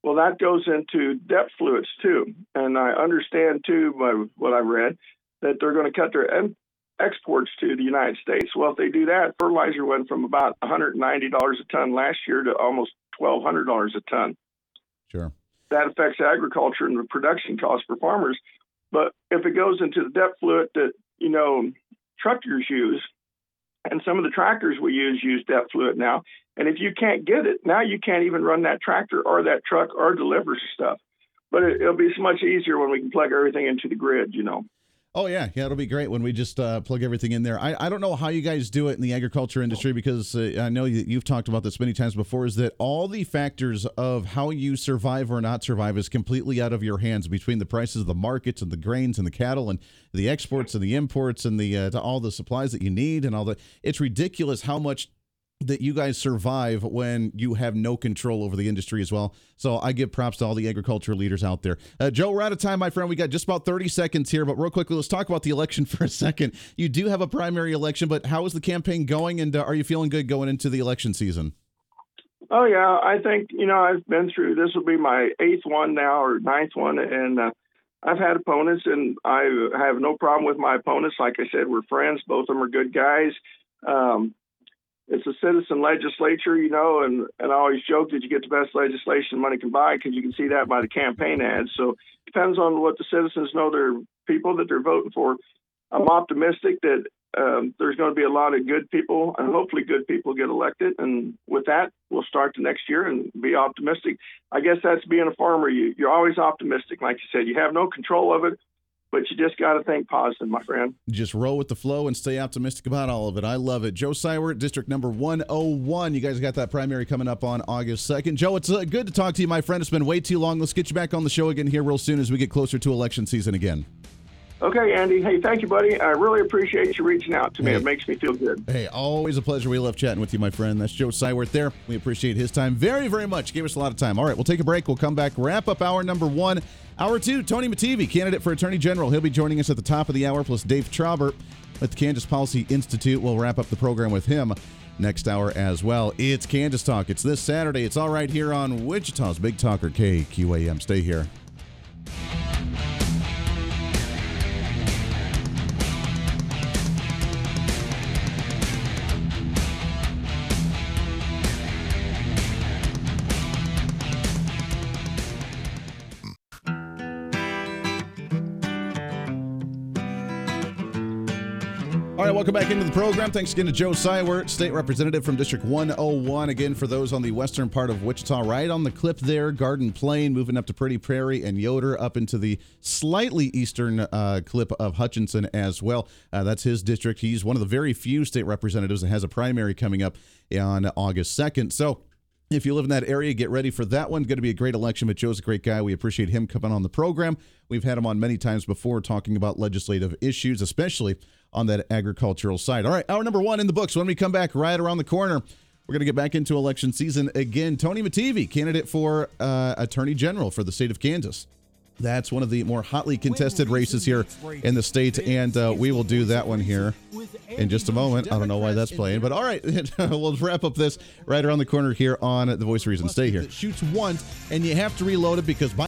Well, that goes into DEF fluids too. And I understand too, by what I read, that they're going to cut their exports to the United States. Well, if they do that, fertilizer went from about $190 a ton last year to almost $1,200 a ton. Sure that affects agriculture and the production costs for farmers. But if it goes into the DEF fluid that you know truckers use, and some of the tractors we use use DEF fluid now, and if you can't get it now, you can't even run that tractor or that truck or deliver stuff. But it, it'll be so much easier when we can plug everything into the grid, you know. Oh yeah, yeah, it'll be great when we just uh, plug everything in there. I, I don't know how you guys do it in the agriculture industry because uh, I know you, have talked about this many times before. Is that all the factors of how you survive or not survive is completely out of your hands between the prices of the markets and the grains and the cattle and the exports and the imports and the uh, all the supplies that you need and all that. It's ridiculous how much that you guys survive when you have no control over the industry as well. So I give props to all the agriculture leaders out there. Uh, Joe, we're out of time, my friend. We got just about 30 seconds here, but real quickly, let's talk about the election for a second. You do have a primary election, but how is the campaign going, and uh, are you feeling good going into the election season? Oh yeah, I think you know I've been through. This will be my eighth one now or ninth one, and uh, I've had opponents, and I have no problem with my opponents. Like I said, we're friends. Both of them are good guys. Um, it's a citizen legislature, you know, and, and I always joke that you get the best legislation money can buy because you can see that by the campaign ads. So it depends on what the citizens know their people that they're voting for. I'm optimistic that um, there's going to be a lot of good people and hopefully good people get elected. And with that, we'll start the next year and be optimistic. I guess that's being a farmer. You, you're always optimistic. Like you said, you have no control of it, but you just got to think positive, my friend. Just roll with the flow and stay optimistic about all of it. I love it. Joe Seiwert, District Number 101. You guys got that primary coming up on August 2nd. Joe, it's uh, good to talk to you, my friend. It's been way too long. Let's get you back on the show again here real soon as we get closer to election season again. Okay, Andy. Hey, thank you, buddy. I really appreciate you reaching out to me. Hey. It makes me feel good. Hey, always a pleasure. We love chatting with you, my friend. That's Joe Seiwert there. We appreciate his time very, very much. Gave us a lot of time. All right, we'll take a break. We'll come back, wrap up hour number one. Hour two, Tony Mattivi, candidate for Attorney General. He'll be joining us at the top of the hour, plus Dave Trabert at the Kansas Policy Institute. We'll wrap up the program with him next hour as well. It's Kansas Talk. It's this Saturday. It's all right here on Wichita's Big Talker KQAM. Stay here. Welcome back into the program. Thanks again to Joe Seiwert, State Representative from District 101. Again, for those on the western part of Wichita, right on the clip there, Garden Plain, moving up to Pretty Prairie and Yoder, up into the slightly eastern uh, clip of Hutchinson as well. Uh, that's his district. He's one of the very few state representatives that has a primary coming up on August 2nd. So, if you live in that area, get ready for that one. Going to be a great election, but Joe's a great guy. We appreciate him coming on the program. We've had him on many times before talking about legislative issues, especially on that agricultural side. All right, hour number one in the books. When we come back right around the corner, we're going to get back into election season again. Tony Mattivi, candidate for uh, Attorney General for the state of Kansas. That's one of the more hotly contested races here in the state, and uh, we will do that one here in just a moment. I don't know why that's playing, but all right, we'll wrap up this right around the corner here on The Voice of Reason. Stay here. Shoots once, and you have to reload it because. By-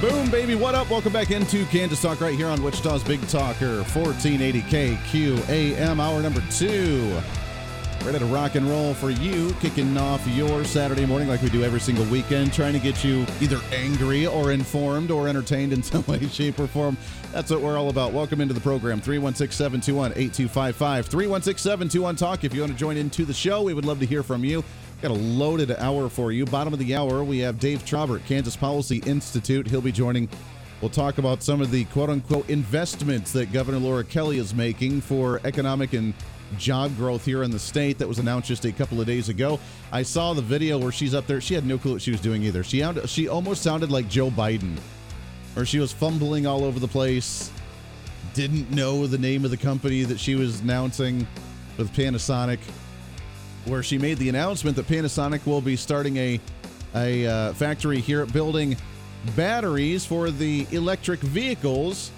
Boom, baby. What up? Welcome back into Kansas Talk right here on Wichita's Big Talker, 1480 KQAM, hour number two. Ready to rock and roll for you, kicking off your Saturday morning like we do every single weekend, trying to get you either angry or informed or entertained in some way, shape, or form. That's what we're all about. Welcome into the program, 316 721 8255. 316 721 Talk. If you want to join into the show, we would love to hear from you. Got a loaded hour for you. Bottom of the hour, we have Dave Trabert, Kansas Policy Institute. He'll be joining. We'll talk about some of the quote unquote investments that Governor Laura Kelly is making for economic and job growth here in the state that was announced just a couple of days ago. I saw the video where she's up there. She had no clue what she was doing either. She she almost sounded like Joe Biden, or she was fumbling all over the place. Didn't know the name of the company that she was announcing with Panasonic, where she made the announcement that Panasonic will be starting a a uh, factory here building batteries for the electric vehicles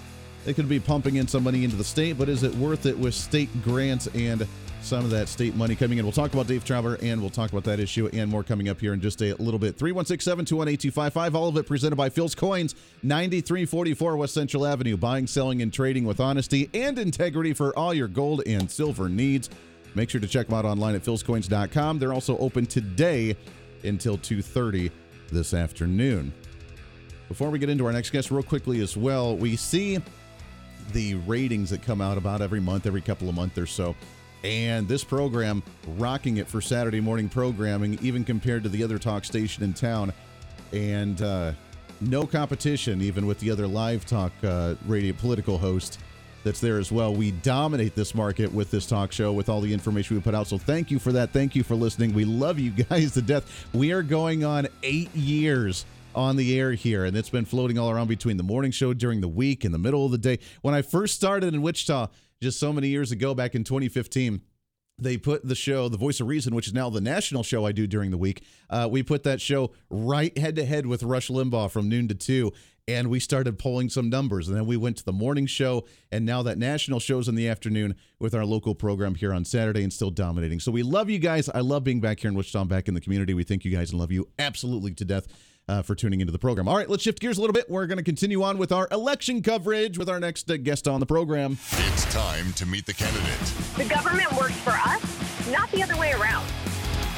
they could be pumping in some money into the state, but is it worth it with state grants and some of that state money coming in? We'll talk about Dave Trabert and we'll talk about that issue and more coming up here in just a little bit. 316 721 8255. All of it presented by Phil's Coins, 9344 West Central Avenue. Buying, selling, and trading with honesty and integrity for all your gold and silver needs. Make sure to check them out online at philscoins.com. They're also open today until 2:30 this afternoon. Before we get into our next guest, real quickly as well, we see the ratings that come out about every month, every couple of months or so. And this program, rocking it for Saturday morning programming, even compared to the other talk station in town. And uh, no competition, even with the other live talk uh, radio political host that's there as well. We dominate this market with this talk show, with all the information we put out. So thank you for that. Thank you for listening. We love you guys to death. We are going on eight years on the air here, and it's been floating all around between the morning show during the week, in the middle of the day. When I first started in Wichita just so many years ago, back in 2015, they put the show, The Voice of Reason, which is now the national show I do during the week. Uh, we put that show right head to head with Rush Limbaugh from noon to two, and we started pulling some numbers. And then we went to the morning show, and now that national show's in the afternoon with our local program here on Saturday and still dominating. So we love you guys. I love being back here in Wichita, I'm back in the community. We thank you guys and love you absolutely to death uh, for tuning into the program. All right, let's shift gears a little bit. We're going to continue on with our election coverage with our next uh, guest on the program. It's time to meet the candidate. The government works for us, not the other way around.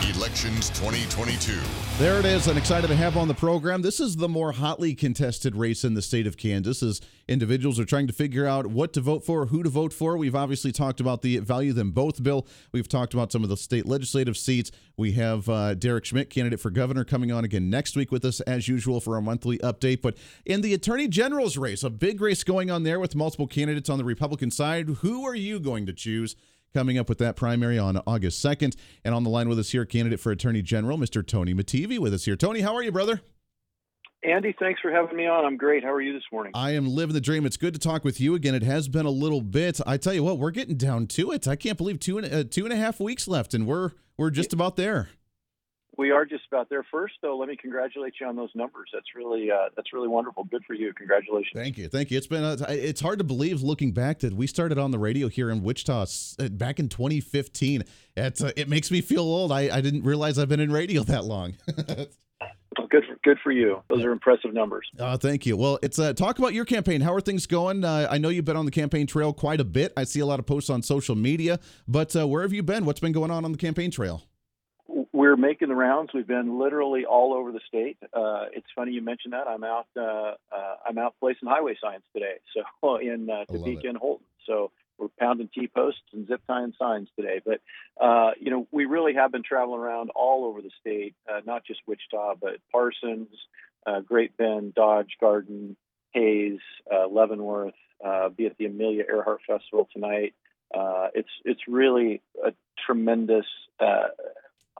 Elections 2022. There it is. I'm excited to have on the program. This is the more hotly contested race in the state of Kansas as individuals are trying to figure out what to vote for, who to vote for. We've obviously talked about the value them both bill. We've talked about some of the state legislative seats. We have uh, Derek Schmidt, candidate for governor, coming on again next week with us as usual for our monthly update. But in the attorney general's race, a big race going on there with multiple candidates on the Republican side. Who are you going to choose? Coming up with that primary on August 2nd. And on the line with us here, candidate for Attorney General, Mr. Tony Mattivi, with us here. Tony, how are you, brother? Andy, thanks for having me on. I'm great. How are you this morning? I am living the dream. It's good to talk with you again. It has been a little bit. I tell you what, we're getting down to it. I can't believe two and uh, two and a half weeks left, and we're we're just about there. We are just about there. First, though, let me congratulate you on those numbers. That's really uh, that's really wonderful. Good for you. Congratulations. Thank you, thank you. It's been a, it's hard to believe looking back that we started on the radio here in Wichita uh, back in 2015. It uh, it makes me feel old. I, I didn't realize I've been in radio that long. good for good for you. Those are impressive numbers. Uh, thank you. Well, it's uh, talk about your campaign. How are things going? Uh, I know you've been on the campaign trail quite a bit. I see a lot of posts on social media, but uh, where have you been? What's been going on on the campaign trail? We're making the rounds. We've been literally all over the state. Uh, it's funny you mentioned that. I'm out. Uh, uh, I'm out placing highway signs today. So in Topeka and Holton. So we're pounding T posts and zip tying signs today. But uh, you know, we really have been traveling around all over the state, uh, not just Wichita, but Parsons, uh, Great Bend, Dodge, Garden, Hays, uh, Leavenworth. Uh, be at the Amelia Earhart Festival tonight. Uh, it's it's really a tremendous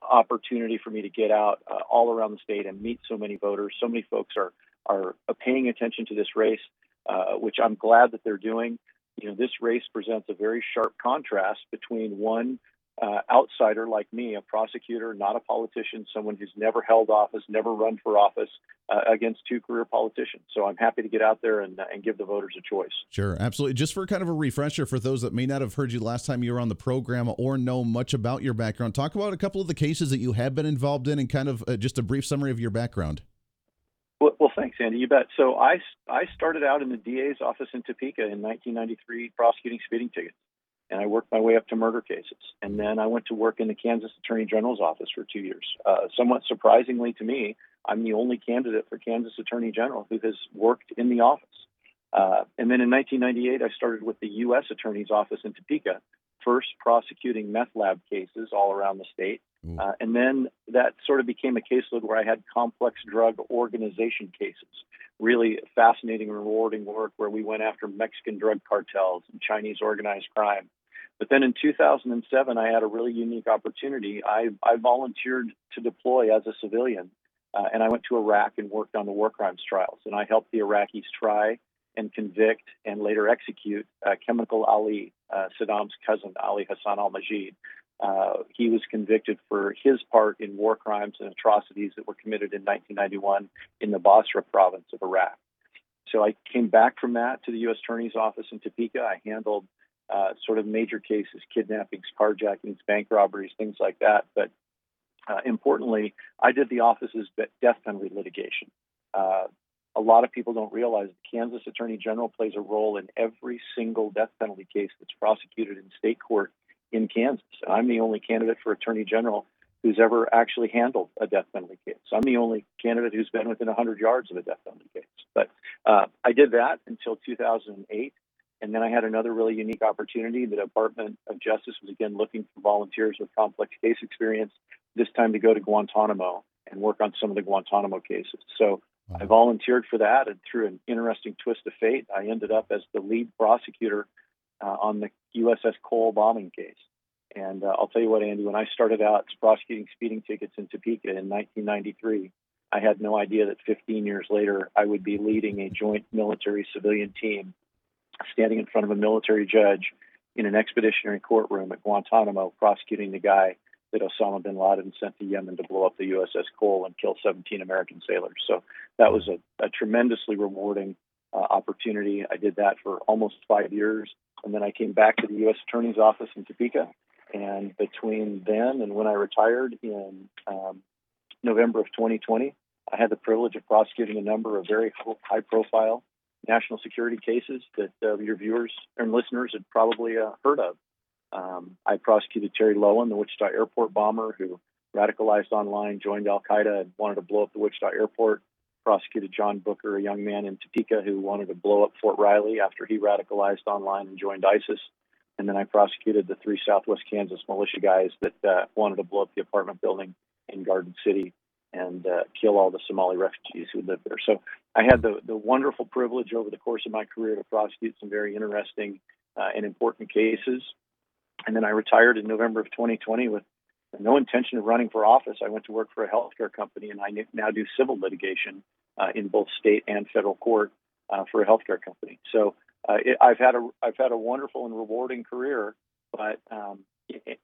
opportunity for me to get out uh, all around the state and meet so many voters. So many folks are are paying attention to this race, uh, which I'm glad that they're doing you know, this race presents a very sharp contrast between one uh, outsider like me, a prosecutor, not a politician, someone who's never held office, never run for office, uh, against two career politicians. So I'm happy to get out there and, uh, and give the voters a choice. Sure, absolutely. Just for kind of a refresher for those that may not have heard you last time you were on the program or know much about your background, talk about a couple of the cases that you have been involved in and kind of uh, just a brief summary of your background. Well, well, thanks, Andy. You bet. So I, I started out in the DA's office in Topeka in 1993 prosecuting speeding tickets, and I worked my way up to murder cases. And then I went to work in the Kansas Attorney General's office for two years. Uh, somewhat surprisingly to me, I'm the only candidate for Kansas Attorney General who has worked in the office. Uh, and then in 1998, I started with the U.S. Attorney's Office in Topeka, first prosecuting meth lab cases all around the state. Uh, and then that sort of became a caseload where I had complex drug organization cases. Really fascinating and rewarding work where we went after Mexican drug cartels and Chinese organized crime. But then in 2007, I had a really unique opportunity. I, I volunteered to deploy as a civilian, uh, and I went to Iraq and worked on the war crimes trials. And I helped the Iraqis try and convict and later execute uh, Chemical Ali, uh, Saddam's cousin, Ali Hassan al Majid. Uh, he was convicted for his part in war crimes and atrocities that were committed in 1991 in the Basra province of Iraq. So I came back from that to the U.S. Attorney's Office in Topeka. I handled uh, sort of major cases, kidnappings, carjackings, bank robberies, things like that. But uh, importantly, I did the office's death penalty litigation. Uh, a lot of people don't realize the Kansas Attorney General plays a role in every single death penalty case that's prosecuted in state court in Kansas. I'm the only candidate for Attorney General who's ever actually handled a death penalty case. I'm the only candidate who's been within 100 yards of a death penalty case. But uh, I did that until 2008. And then I had another really unique opportunity. The Department of Justice was again looking for volunteers with complex case experience, this time to go to Guantanamo and work on some of the Guantanamo cases. So I volunteered for that, and through an interesting twist of fate, I ended up as the lead prosecutor uh, on the USS Cole bombing case. And uh, I'll tell you what, Andy, when I started out prosecuting speeding tickets in Topeka in 1993, I had no idea that 15 years later I would be leading a joint military civilian team standing in front of a military judge in an expeditionary courtroom at Guantanamo prosecuting the guy that Osama bin Laden sent to Yemen to blow up the USS Cole and kill 17 American sailors. So that was a, a tremendously rewarding uh, opportunity. I did that for almost five years. And then I came back to the U.S. Attorney's Office in Topeka. And between then and when I retired in um, November of 2020, I had the privilege of prosecuting a number of very high profile national security cases that uh, your viewers and listeners had probably uh, heard of. Um, I prosecuted Terry Loewen, the Wichita airport bomber who radicalized online, joined Al Qaeda, and wanted to blow up the Wichita airport prosecuted John Booker, a young man in Topeka who wanted to blow up Fort Riley after he radicalized online and joined ISIS. And then I prosecuted the three Southwest Kansas militia guys that uh, wanted to blow up the apartment building in Garden City and uh, kill all the Somali refugees who lived there. So I had the, the wonderful privilege over the course of my career to prosecute some very interesting uh, and important cases. And then I retired in November of 2020 with no intention of running for office. I went to work for a healthcare company, and I now do civil litigation uh, in both state and federal court uh, for a healthcare company. So uh, it, I've had a I've had a wonderful and rewarding career, but um,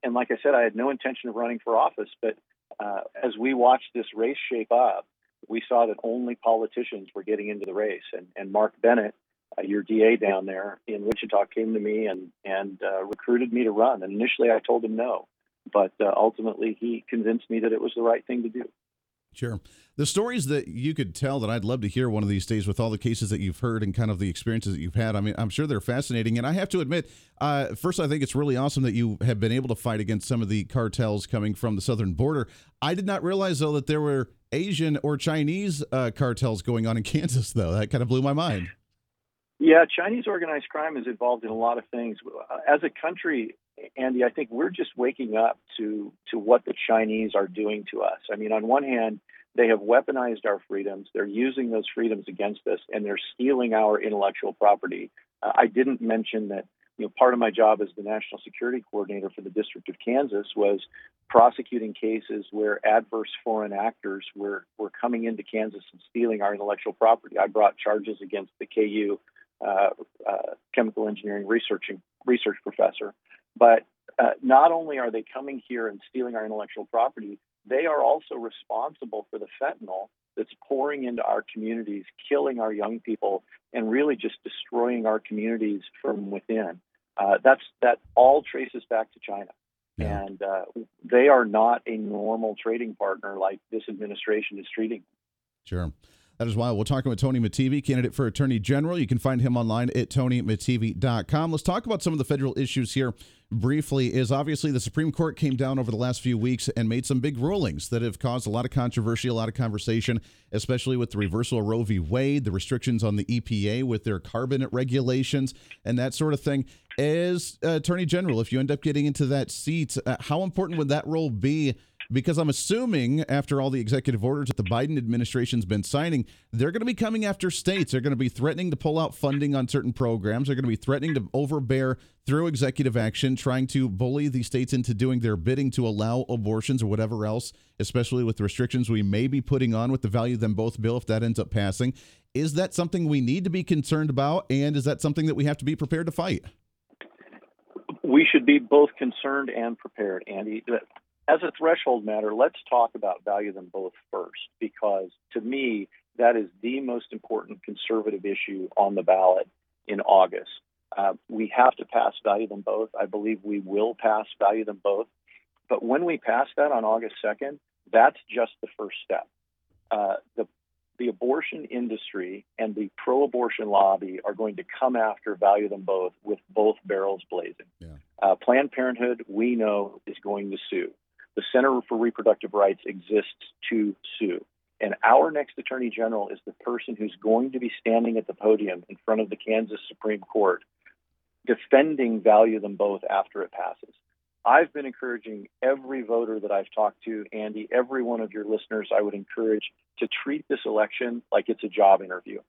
and like I said, I had no intention of running for office. But uh, as we watched this race shape up, we saw that only politicians were getting into the race. And, and Mark Bennett, uh, your DA down there in Wichita, came to me and, and uh, recruited me to run. And initially, I told him no. But uh, ultimately, he convinced me that it was the right thing to do. Sure. The stories that you could tell that I'd love to hear one of these days with all the cases that you've heard and kind of the experiences that you've had. I mean, I'm sure they're fascinating. And I have to admit, uh, first, I think it's really awesome that you have been able to fight against some of the cartels coming from the southern border. I did not realize, though, that there were Asian or Chinese uh, cartels going on in Kansas, though. That kind of blew my mind. Yeah, Chinese organized crime is involved in a lot of things. As a country, Andy, I think we're just waking up to to what the Chinese are doing to us. I mean, on one hand, they have weaponized our freedoms. They're using those freedoms against us, and they're stealing our intellectual property. Uh, I didn't mention that. You know, part of my job as the national security coordinator for the District of Kansas was prosecuting cases where adverse foreign actors were were coming into Kansas and stealing our intellectual property. I brought charges against the KU uh, uh, chemical engineering researching research professor but uh, not only are they coming here and stealing our intellectual property, they are also responsible for the fentanyl that's pouring into our communities, killing our young people, and really just destroying our communities from within. Uh, that's that all traces back to China, yeah. and uh, they are not a normal trading partner like this administration is treating. Sure. That is why we're talking with Tony Mattivi, candidate for Attorney General. You can find him online at tonymattivi.com. Let's talk about some of the federal issues here briefly. Is obviously the Supreme Court came down over the last few weeks and made some big rulings that have caused a lot of controversy, a lot of conversation, especially with the reversal of Roe v. Wade, the restrictions on the EPA with their carbon regulations, and that sort of thing. As Attorney General, if you end up getting into that seat, uh, how important would that role be? Because I'm assuming after all the executive orders that the Biden administration's been signing, they're going to be coming after states. They're going to be threatening to pull out funding on certain programs. They're going to be threatening to overbear through executive action, trying to bully the states into doing their bidding to allow abortions or whatever else, especially with the restrictions we may be putting on with the value them both bill if that ends up passing. Is that something we need to be concerned about? And is that something that we have to be prepared to fight? We should be both concerned and prepared, Andy as a threshold matter, let's talk about value them both first, because to me, that is the most important conservative issue on the ballot in August. Uh, we have to pass value them both. I believe we will pass value them both. But when we pass that on August 2nd, that's just the first step. Uh, the the abortion industry and the pro abortion lobby are going to come after value them both with both barrels blazing. Yeah. Uh, Planned Parenthood, we know, is going to sue. The Center for Reproductive Rights exists to sue. And our next Attorney General is the person who's going to be standing at the podium in front of the Kansas Supreme Court defending value them both after it passes. I've been encouraging every voter that I've talked to, Andy, every one of your listeners, I would encourage to treat this election like it's a job interview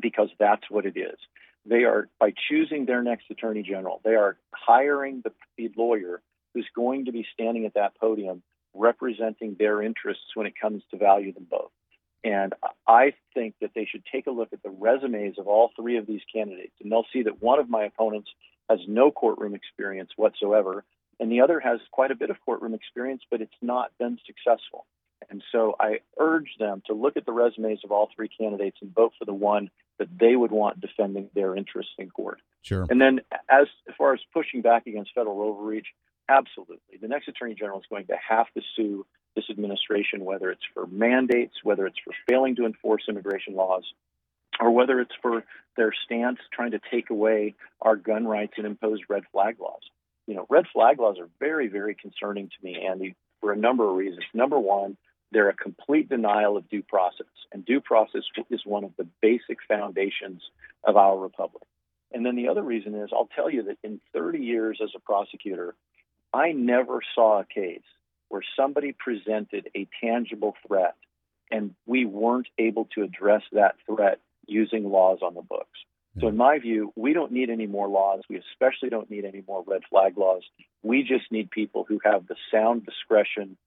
because that's what it is. They are, by choosing their next attorney general, they are hiring the, the lawyer who's going to be standing at that podium representing their interests when it comes to value them both. And I think that they should take a look at the resumes of all three of these candidates, and they'll see that one of my opponents has no courtroom experience whatsoever, and the other has quite a bit of courtroom experience, but it's not been successful. And so I urge them to look at the resumes of all three candidates and vote for the one that they would want defending their interests in court. Sure. And then, as far as pushing back against federal overreach, Absolutely. The next attorney general is going to have to sue this administration, whether it's for mandates, whether it's for failing to enforce immigration laws, or whether it's for their stance trying to take away our gun rights and impose red flag laws. You know, red flag laws are very, very concerning to me, Andy, for a number of reasons. Number one, they're a complete denial of due process, and due process is one of the basic foundations of our republic. And then the other reason is I'll tell you that in 30 years as a prosecutor, I never saw a case where somebody presented a tangible threat and we weren't able to address that threat using laws on the books. So, in my view, we don't need any more laws. We especially don't need any more red flag laws. We just need people who have the sound discretion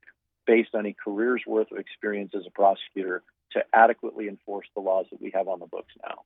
based on a career's worth of experience as a prosecutor to adequately enforce the laws that we have on the books now.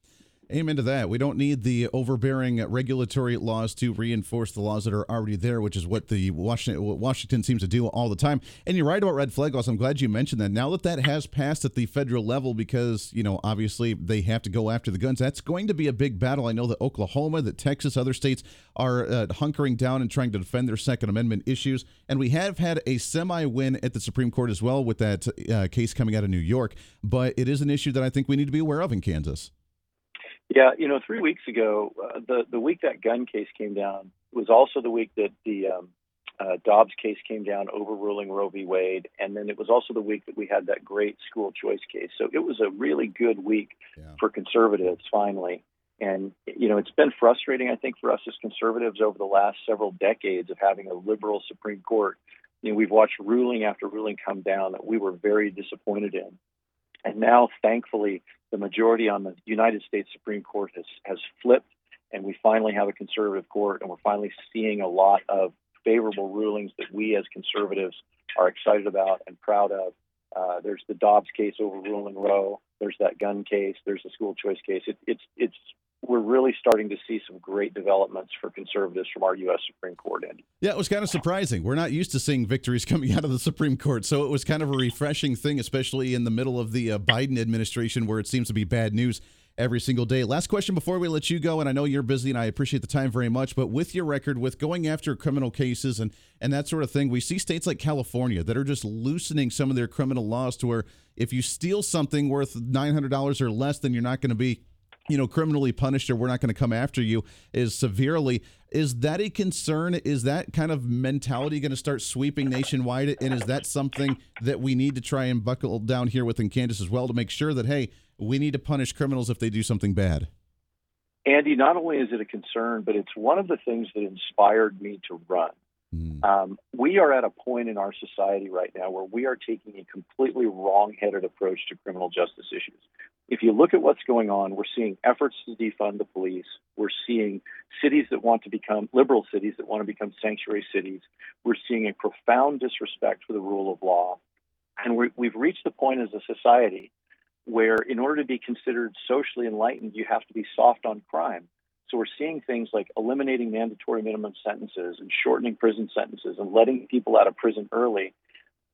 Amen to that. We don't need the overbearing regulatory laws to reinforce the laws that are already there, which is what the Washington, what Washington seems to do all the time. And you're right about red flag laws. I'm glad you mentioned that. Now that that has passed at the federal level, because you know obviously they have to go after the guns, that's going to be a big battle. I know that Oklahoma, that Texas, other states are uh, hunkering down and trying to defend their Second Amendment issues. And we have had a semi-win at the Supreme Court as well with that uh, case coming out of New York. But it is an issue that I think we need to be aware of in Kansas. Yeah, you know, three weeks ago, uh, the the week that gun case came down was also the week that the um, uh, Dobbs case came down, overruling Roe v. Wade, and then it was also the week that we had that great school choice case. So it was a really good week yeah. for conservatives, finally. And you know, it's been frustrating, I think, for us as conservatives over the last several decades of having a liberal Supreme Court. You know, we've watched ruling after ruling come down that we were very disappointed in. And now, thankfully, the majority on the United States Supreme Court has, has flipped, and we finally have a conservative court, and we're finally seeing a lot of favorable rulings that we as conservatives are excited about and proud of. Uh, there's the Dobbs case overruling Roe. There's that gun case. There's the school choice case. It, it's it's we're really starting to see some great developments for conservatives from our U.S. Supreme Court. Andy. Yeah, it was kind of surprising. We're not used to seeing victories coming out of the Supreme Court, so it was kind of a refreshing thing, especially in the middle of the uh, Biden administration, where it seems to be bad news every single day. Last question before we let you go, and I know you're busy, and I appreciate the time very much. But with your record, with going after criminal cases and and that sort of thing, we see states like California that are just loosening some of their criminal laws to where if you steal something worth nine hundred dollars or less, then you're not going to be you know, criminally punished or we're not going to come after you is severely. Is that a concern? Is that kind of mentality going to start sweeping nationwide? And is that something that we need to try and buckle down here within Kansas as well to make sure that, hey, we need to punish criminals if they do something bad? Andy, not only is it a concern, but it's one of the things that inspired me to run. Mm. Um, we are at a point in our society right now where we are taking a completely wrong headed approach to criminal justice issues if you look at what's going on, we're seeing efforts to defund the police. We're seeing cities that want to become liberal cities that want to become sanctuary cities. We're seeing a profound disrespect for the rule of law. And we have reached the point as a society where, in order to be considered socially enlightened, you have to be soft on crime. So we're seeing things like eliminating mandatory minimum sentences and shortening prison sentences and letting people out of prison early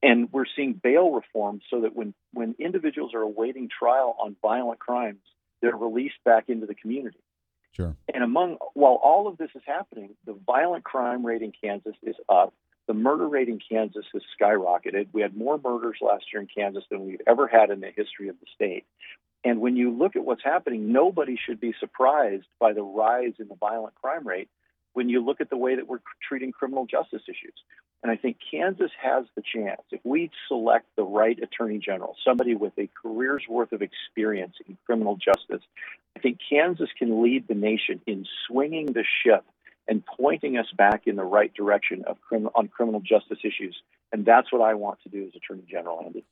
and we're seeing bail reform so that when, when individuals are awaiting trial on violent crimes, they're released back into the community. Sure. And among while all of this is happening, the violent crime rate in Kansas is up. The murder rate in Kansas has skyrocketed. We had more murders last year in Kansas than we've ever had in the history of the state. And when you look at what's happening, nobody should be surprised by the rise in the violent crime rate when you look at the way that we're treating criminal justice issues. And I think Kansas has the chance, if we select the right attorney general, somebody with a career's worth of experience in criminal justice, I think Kansas can lead the nation in swinging the ship and pointing us back in the right direction of on criminal justice issues. And that's what I want to do as Attorney General, Andy.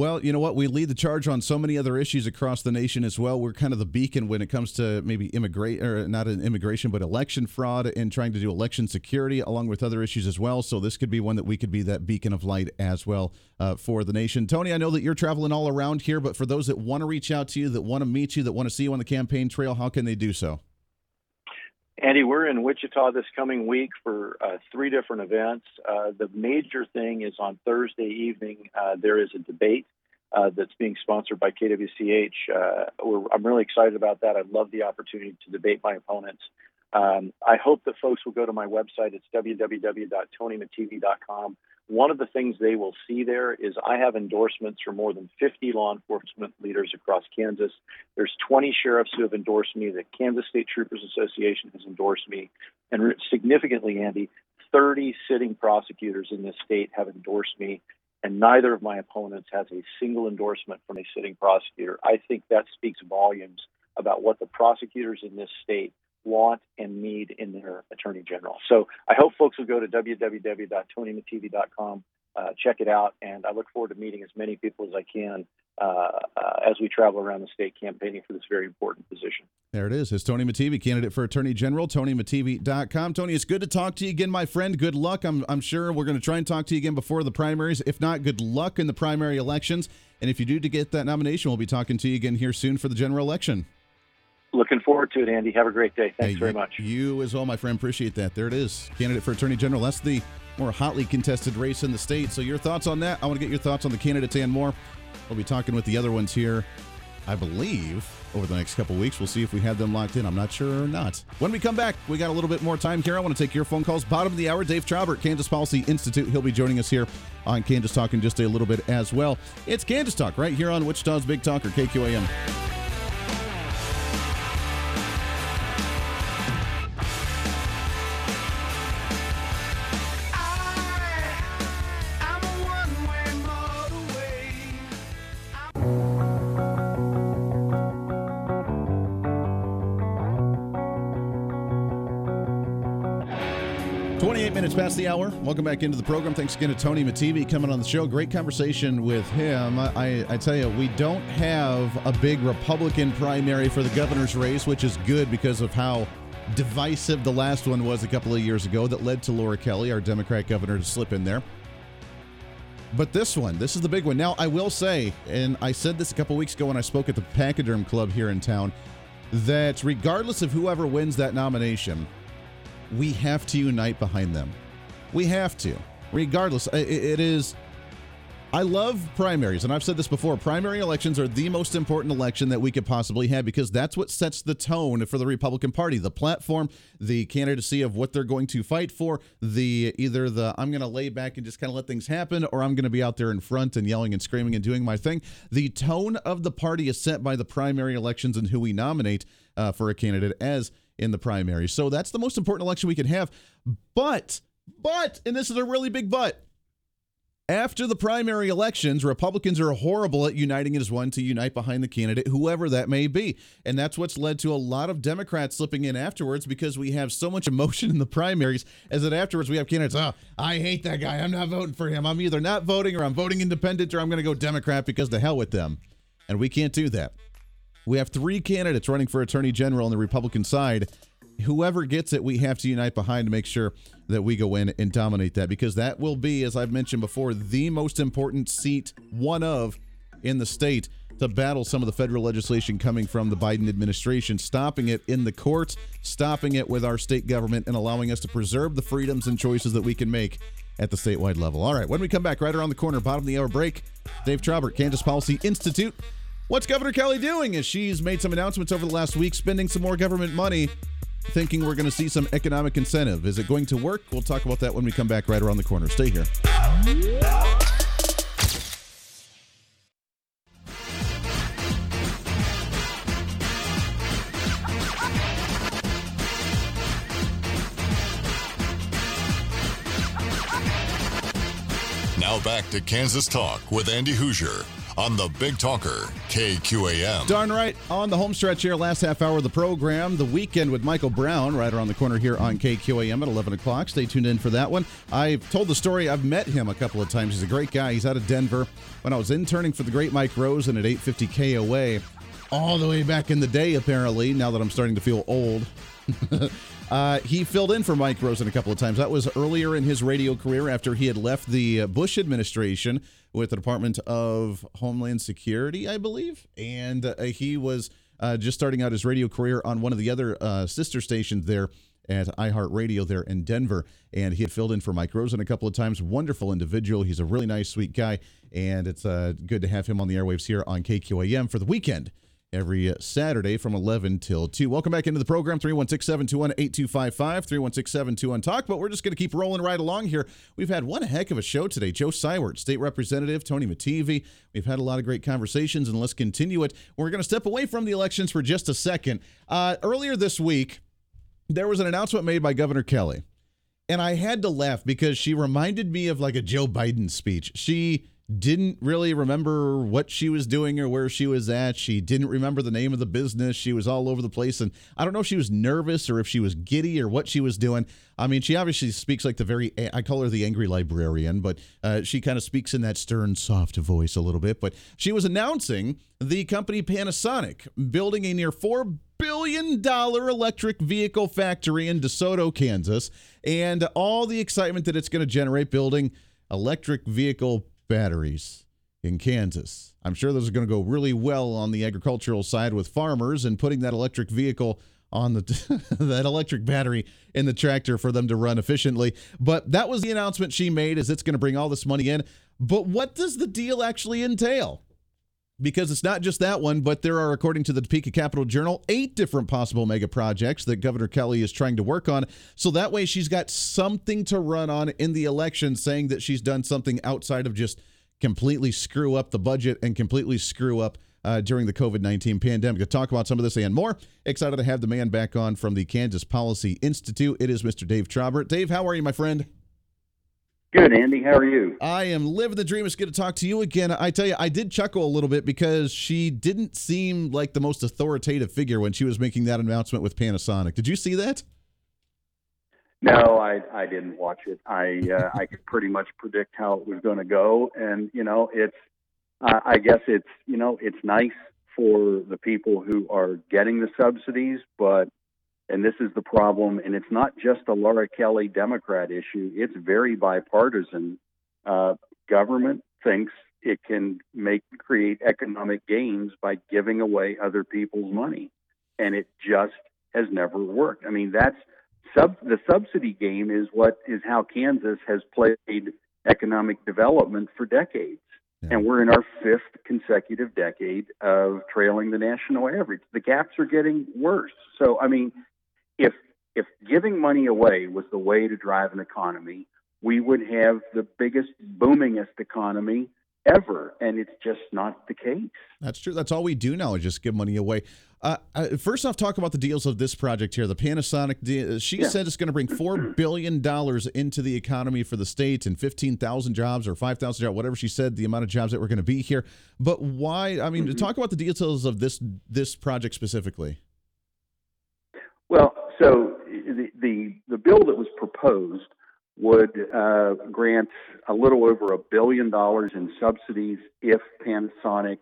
Well, you know what? We lead the charge on so many other issues across the nation as well. We're kind of the beacon when it comes to maybe immigrate or not an immigration, but election fraud and trying to do election security, along with other issues as well. So this could be one that we could be that beacon of light as well uh, for the nation. Tony, I know that you're traveling all around here, but for those that want to reach out to you, that want to meet you, that want to see you on the campaign trail, how can they do so? Andy, we're in Wichita this coming week for uh, three different events. Uh, the major thing is on Thursday evening, uh, there is a debate uh, that's being sponsored by KWCH. Uh, I'm really excited about that. I love the opportunity to debate my opponents. Um, I hope that folks will go to my website. It's www.tonymattivi.com. One of the things they will see there is I have endorsements from more than 50 law enforcement leaders across Kansas. There's 20 sheriffs who have endorsed me. The Kansas State Troopers Association has endorsed me. And significantly, Andy, 30 sitting prosecutors in this state have endorsed me. And neither of my opponents has a single endorsement from a sitting prosecutor. I think that speaks volumes about what the prosecutors in this state want and need in their attorney general. So I hope folks will go to www.tonymattivi.com, uh, check it out, and I look forward to meeting as many people as I can uh, uh, as we travel around the state campaigning for this very important position. There it is. It's Tony Mattivi, candidate for Attorney General, TonyMattivi.com. Tony, it's good to talk to you again, my friend. Good luck. I'm, I'm sure we're going to try and talk to you again before the primaries. If not, good luck in the primary elections. And if you do to get that nomination, we'll be talking to you again here soon for the general election. Looking forward to it, Andy. Have a great day. Thanks Hey, very much. You as well, my friend. Appreciate that. There it is. Candidate for Attorney General. That's the more hotly contested race in the state. So, your thoughts on that? I want to get your thoughts on the candidates and more. We'll be talking with the other ones here, I believe, over the next couple weeks. We'll see if we have them locked in. I'm not sure or not. When we come back, we got a little bit more time here. I want to take your phone calls. Bottom of the hour, Dave Trabert, Kansas Policy Institute. He'll be joining us here on Kansas Talk in just a little bit as well. It's Kansas Talk right here on Wichita's Big Talker, KQAM. Past the hour. Welcome back into the program. Thanks again to Tony Mattivi coming on the show. Great conversation with him. I, I tell you, we don't have a big Republican primary for the governor's race, which is good because of how divisive the last one was a couple of years ago that led to Laura Kelly, our Democrat governor, to slip in there. But this one, this is the big one. Now, I will say, and I said this a couple weeks ago when I spoke at the Pachyderm Club here in town, that regardless of whoever wins that nomination, we have to unite behind them. We have to, regardless. It is. I love primaries, and I've said this before. Primary elections are the most important election that we could possibly have because that's what sets the tone for the Republican Party. The platform, the candidacy of what they're going to fight for, the either the I'm going to lay back and just kind of let things happen, or I'm going to be out there in front and yelling and screaming and doing my thing. The tone of the party is set by the primary elections and who we nominate uh, for a candidate as in the primary. So that's the most important election we can have. But, but, and this is a really big but. After the primary elections, Republicans are horrible at uniting as one to unite behind the candidate, whoever that may be. And that's what's led to a lot of Democrats slipping in afterwards because we have so much emotion in the primaries, as that afterwards we have candidates, oh, I hate that guy. I'm not voting for him. I'm either not voting or I'm voting independent or I'm going to go Democrat because the hell with them. And we can't do that. We have three candidates running for attorney general on the Republican side. Whoever gets it, we have to unite behind to make sure that we go in and dominate that because that will be, as I've mentioned before, the most important seat, one of, in the state to battle some of the federal legislation coming from the Biden administration, stopping it in the courts, stopping it with our state government, and allowing us to preserve the freedoms and choices that we can make at the statewide level. All right, when we come back, right around the corner, bottom of the hour break, Dave Trabert, Kansas Policy Institute. What's Governor Kelly doing? As she's made some announcements over the last week, spending some more government money, thinking we're going to see some economic incentive. Is it going to work? We'll talk about that when we come back right around the corner. Stay here. Now back to Kansas Talk with Andy Hooser on the Big Talker, KQAM. Darn right. On the home stretch here, last half hour of the program, the weekend with Michael Brown, right around the corner here on KQAM at 11 o'clock. Stay tuned in for that one. I've told the story. I've met him a couple of times. He's a great guy. He's out of Denver. When I was interning for the great Mike Rosen at 850 KOA, all the way back in the day, apparently, now that I'm starting to feel old. Uh, he filled in for Mike Rosen a couple of times. That was earlier in his radio career after he had left the Bush administration with the Department of Homeland Security, I believe. And uh, he was uh, just starting out his radio career on one of the other uh, sister stations there at iHeartRadio there in Denver. And he had filled in for Mike Rosen a couple of times. Wonderful individual. He's a really nice, sweet guy. And it's uh, good to have him on the airwaves here on KQAM for the weekend every Saturday from 11 till 2. Welcome back into the program, 316-721-8255, 316-721-TALK, but we're just going to keep rolling right along here. We've had one heck of a show today. Joe Seiwert, State Representative, Tony Mattivi. We've had a lot of great conversations, and let's continue it. We're going to step away from the elections for just a second. Uh, earlier this week, there was an announcement made by Governor Kelly, and I had to laugh because she reminded me of like a Joe Biden speech. She didn't really remember what she was doing or where she was at. She didn't remember the name of the business. She was all over the place. And I don't know if she was nervous or if she was giddy or what she was doing. I mean, she obviously speaks like the very, I call her the angry librarian, but uh, she kind of speaks in that stern, soft voice a little bit. But she was announcing the company Panasonic building a near $4 billion electric vehicle factory in DeSoto, Kansas, and all the excitement that it's going to generate building electric vehicle batteries. in Kansas. I'm sure those are going to go really well on the agricultural side with farmers and putting that electric vehicle on the that electric battery in the tractor for them to run efficiently. But that was the announcement she made is it's going to bring all this money in. But what does the deal actually entail? Because it's not just that one, but there are, according to the Topeka Capital Journal, eight different possible mega projects that Governor Kelly is trying to work on. So that way she's got something to run on in the election, saying that she's done something outside of just completely screw up the budget and completely screw up uh, during the COVID 19 pandemic. To talk about some of this and more, excited to have the man back on from the Kansas Policy Institute. It is Mr. Dave Trabert. Dave, how are you, my friend? Good, Andy. How are you? I am living the dream. It's good to talk to you again. I tell you, I did chuckle a little bit because she didn't seem like the most authoritative figure when she was making that announcement with Panasonic. Did you see that? No, I I didn't watch it. I uh, I could pretty much predict how it was going to go, and you know, it's uh, I guess it's you know it's nice for the people who are getting the subsidies, but and this is the problem, and it's not just a Laura Kelly Democrat issue. It's very bipartisan. Uh, government thinks it can make create economic gains by giving away other people's money, and it just has never worked. I mean, that's sub the subsidy game is what is how Kansas has played economic development for decades. Yeah. And we're in our fifth consecutive decade of trailing the national average. The gaps are getting worse. So I mean, if if giving money away was the way to drive an economy, we would have the biggest boomingest economy ever, and it's just not the case. That's true. That's all we do now is just give money away. Uh, uh, first off, talk about the deals of this project here. The Panasonic deal. She yeah. said it's going to bring four billion dollars into the economy for the state and fifteen thousand jobs or five thousand jobs, whatever she said. The amount of jobs that were going to be here. But why? I mean, mm-hmm. talk about the details of this this project specifically. Well, so the the, the bill that was proposed would uh, grant a little over a billion dollars in subsidies if Panasonic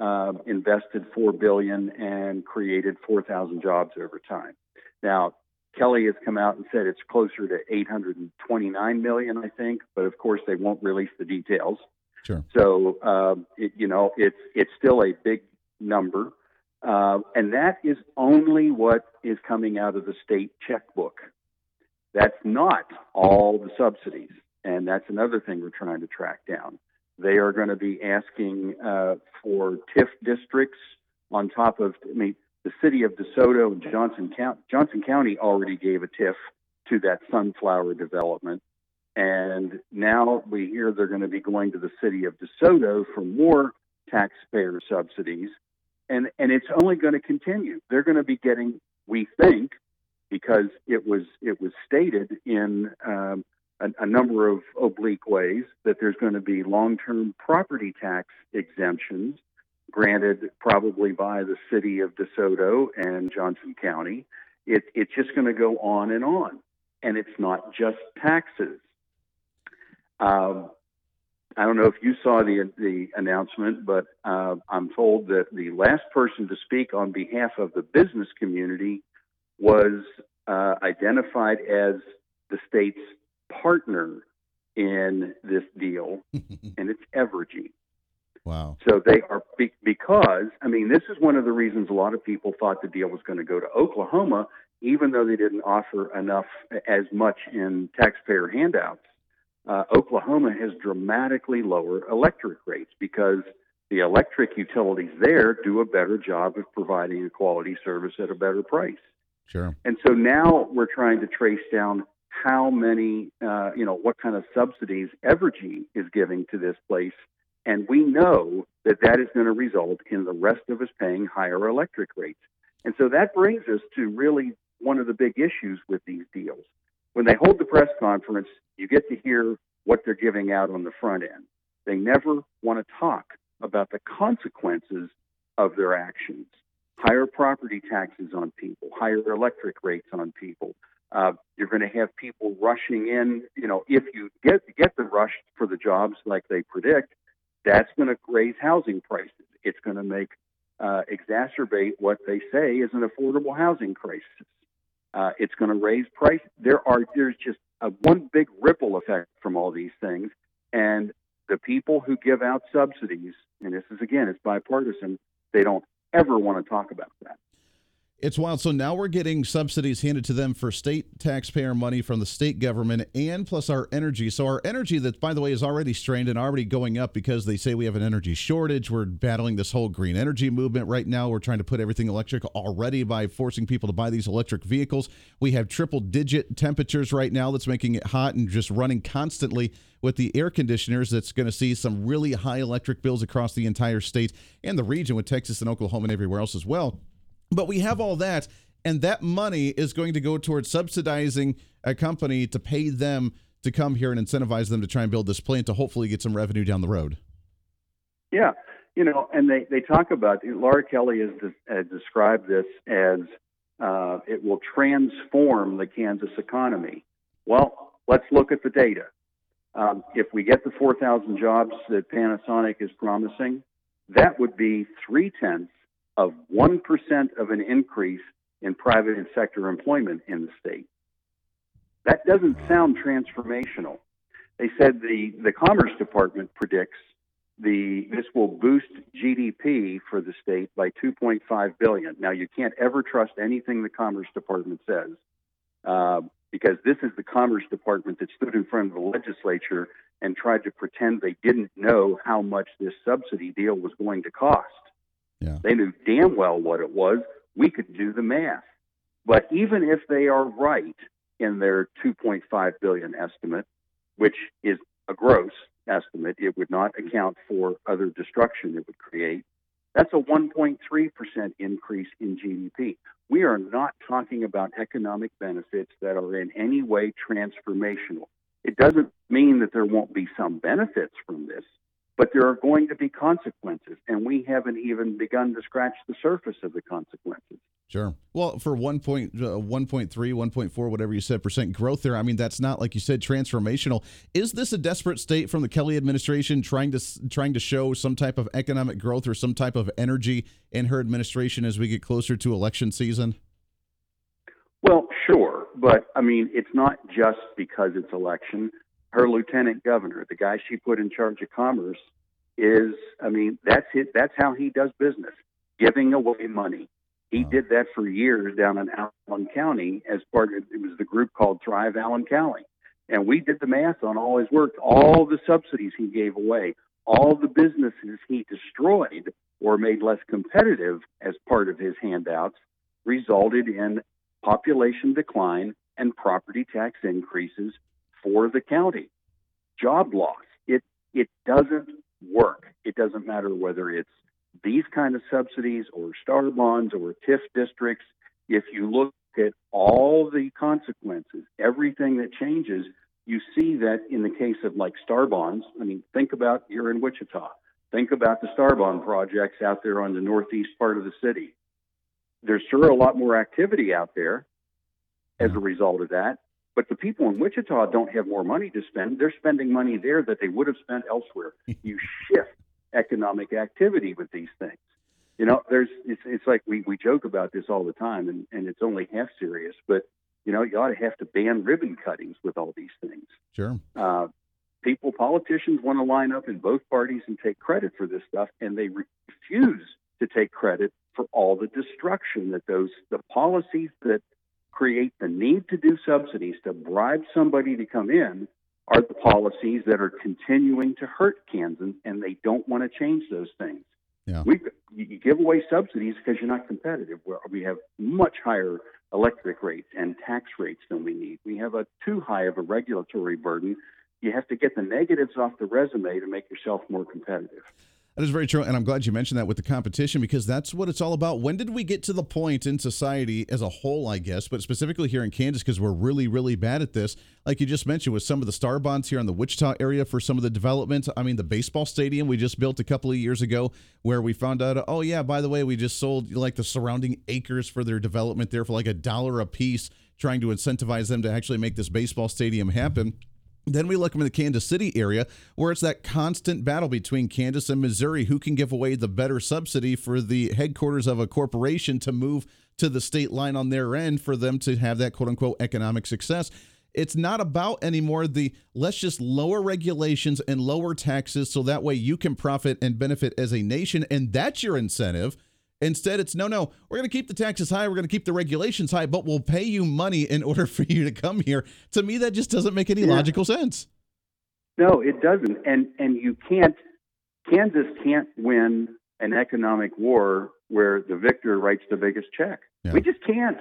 uh, invested four billion and created 4,000 jobs over time. Now, Kelly has come out and said it's closer to 829 million, I think, but of course they won't release the details. Sure. So, uh, it, you know, it's it's still a big number, uh, and that is only what is coming out of the state checkbook. That's not all the subsidies, and that's another thing we're trying to track down. They are going to be asking uh, for TIF districts on top of, I mean, the city of DeSoto and Johnson County. Johnson County already gave a TIF to that sunflower development. And now we hear they're going to be going to the city of DeSoto for more taxpayer subsidies. And, and it's only going to continue. They're going to be getting, we think, because it was it was stated in um, a, a, number of oblique ways that there's going to be long-term property tax exemptions granted probably by the city of DeSoto and Johnson County. It, it's just going to go on and on, and it's not just taxes. Um, I don't know if you saw the the announcement, but uh, I'm told that the last person to speak on behalf of the business community was uh, identified as the state's partner in this deal, and it's Evergy. Wow. So they are because I mean this is one of the reasons a lot of people thought the deal was going to go to Oklahoma, even though they didn't offer enough as much in taxpayer handouts. Uh, Oklahoma has dramatically lowered electric rates because the electric utilities there do a better job of providing a quality service at a better price. Sure. And so now we're trying to trace down how many, uh, you know, what kind of subsidies Evergy is giving to this place. And we know that that is going to result in the rest of us paying higher electric rates. And so that brings us to really one of the big issues with these deals. When they hold the press conference, you get to hear what they're giving out on the front end. They never want to talk about the consequences of their actions higher property taxes on people, higher electric rates on people. Uh, you're going to have people rushing in. You know, if you get get the rush for the jobs like they predict, that's going to raise housing prices. It's going to make uh, exacerbate what they say is an affordable housing crisis. Uh, it's going to raise price. There are there's just a one big ripple effect from all these things, and the people who give out subsidies, and this is again, it's bipartisan, they don't ever want to talk about that. It's wild. So now we're getting subsidies handed to them for state taxpayer money from the state government and plus our energy. So our energy that by the way is already strained and already going up because they say we have an energy shortage. We're battling this whole green energy movement right now. We're trying to put everything electric already by forcing people to buy these electric vehicles. We have triple digit temperatures right now that's making it hot and just running constantly with the air conditioners that's going to see some really high electric bills across the entire state and the region with Texas and Oklahoma and everywhere else as well. But we have all that, and that money is going to go towards subsidizing a company to pay them to come here and incentivize them to try and build this plant to hopefully get some revenue down the road. Yeah, you know, and they, they talk about Laura Kelly has uh, described this as uh, it will transform the Kansas economy. Well, let's look at the data. Um, if we get the 4,000 jobs that Panasonic is promising, that would be three tenths of 1% of an increase in private and sector employment in the state. That doesn't sound transformational. They said the, the Commerce Department predicts the this will boost GDP for the state by 2.5 billion. Now you can't ever trust anything the Commerce Department says, uh, because this is the Commerce Department that stood in front of the legislature and tried to pretend they didn't know how much this subsidy deal was going to cost. Yeah. They knew damn well what it was. We could do the math. But even if they are right in their 2.5 billion estimate, which is a gross estimate, it would not account for other destruction it would create. That's a 1.3% increase in GDP. We are not talking about economic benefits that are in any way transformational. It doesn't mean that there won't be some benefits from this but there are going to be consequences, and we haven't even begun to scratch the surface of the consequences. Sure. Well, for 1. Uh, 1.3, 1.4, whatever you said, percent growth there, I mean, that's not, like you said, transformational. Is this a desperate state from the Kelly administration trying to trying to show some type of economic growth or some type of energy in her administration as we get closer to election season? Well, sure. But, I mean, it's not just because it's election her lieutenant governor, the guy she put in charge of commerce, is I mean that's it. That's how he does business, giving away money. He did that for years down in Allen County as part of it was the group called Thrive Allen County, and we did the math on all his work, all the subsidies he gave away, all the businesses he destroyed or made less competitive as part of his handouts, resulted in population decline and property tax increases for the county. Job loss. It it doesn't work. It doesn't matter whether it's these kind of subsidies or star bonds or TIF districts. If you look at all the consequences, everything that changes, you see that in the case of like star bonds. I mean, think about you're in Wichita. Think about the star bond projects out there on the northeast part of the city. There's sure a lot more activity out there as a result of that. But the people in Wichita don't have more money to spend. They're spending money there that they would have spent elsewhere. you shift economic activity with these things. You know, there's it's it's like we, we joke about this all the time and, and it's only half serious, but you know, you ought to have to ban ribbon cuttings with all these things. Sure. Uh, people, politicians want to line up in both parties and take credit for this stuff, and they refuse to take credit for all the destruction that those the policies that create the need to do subsidies to bribe somebody to come in are the policies that are continuing to hurt Kansas, and they don't want to change those things. Yeah. We you give away subsidies because you're not competitive. We have much higher electric rates and tax rates than we need. We have a too high of a regulatory burden. You have to get the negatives off the resume to make yourself more competitive. That is very true. And I'm glad you mentioned that with the competition because that's what it's all about. When did we get to the point in society as a whole, I guess, but specifically here in Kansas, because we're really, really bad at this, like you just mentioned, with some of the star bonds here in the Wichita area for some of the development. I mean, the baseball stadium we just built a couple of years ago, where we found out, oh, yeah, by the way, we just sold like the surrounding acres for their development there for like a dollar a piece, trying to incentivize them to actually make this baseball stadium happen. Then we look in the Kansas City area where it's that constant battle between Kansas and Missouri who can give away the better subsidy for the headquarters of a corporation to move to the state line on their end for them to have that quote unquote economic success. it's not about anymore the let's just lower regulations and lower taxes so that way you can profit and benefit as a nation and that's your incentive. Instead, it's no, no, we're going to keep the taxes high, we're going to keep the regulations high, but we'll pay you money in order for you to come here. To me, that just doesn't make any Yeah. logical sense. No, it doesn't. And and you can't Kansas can't win an economic war where the victor writes the biggest check. Yeah. We just can't.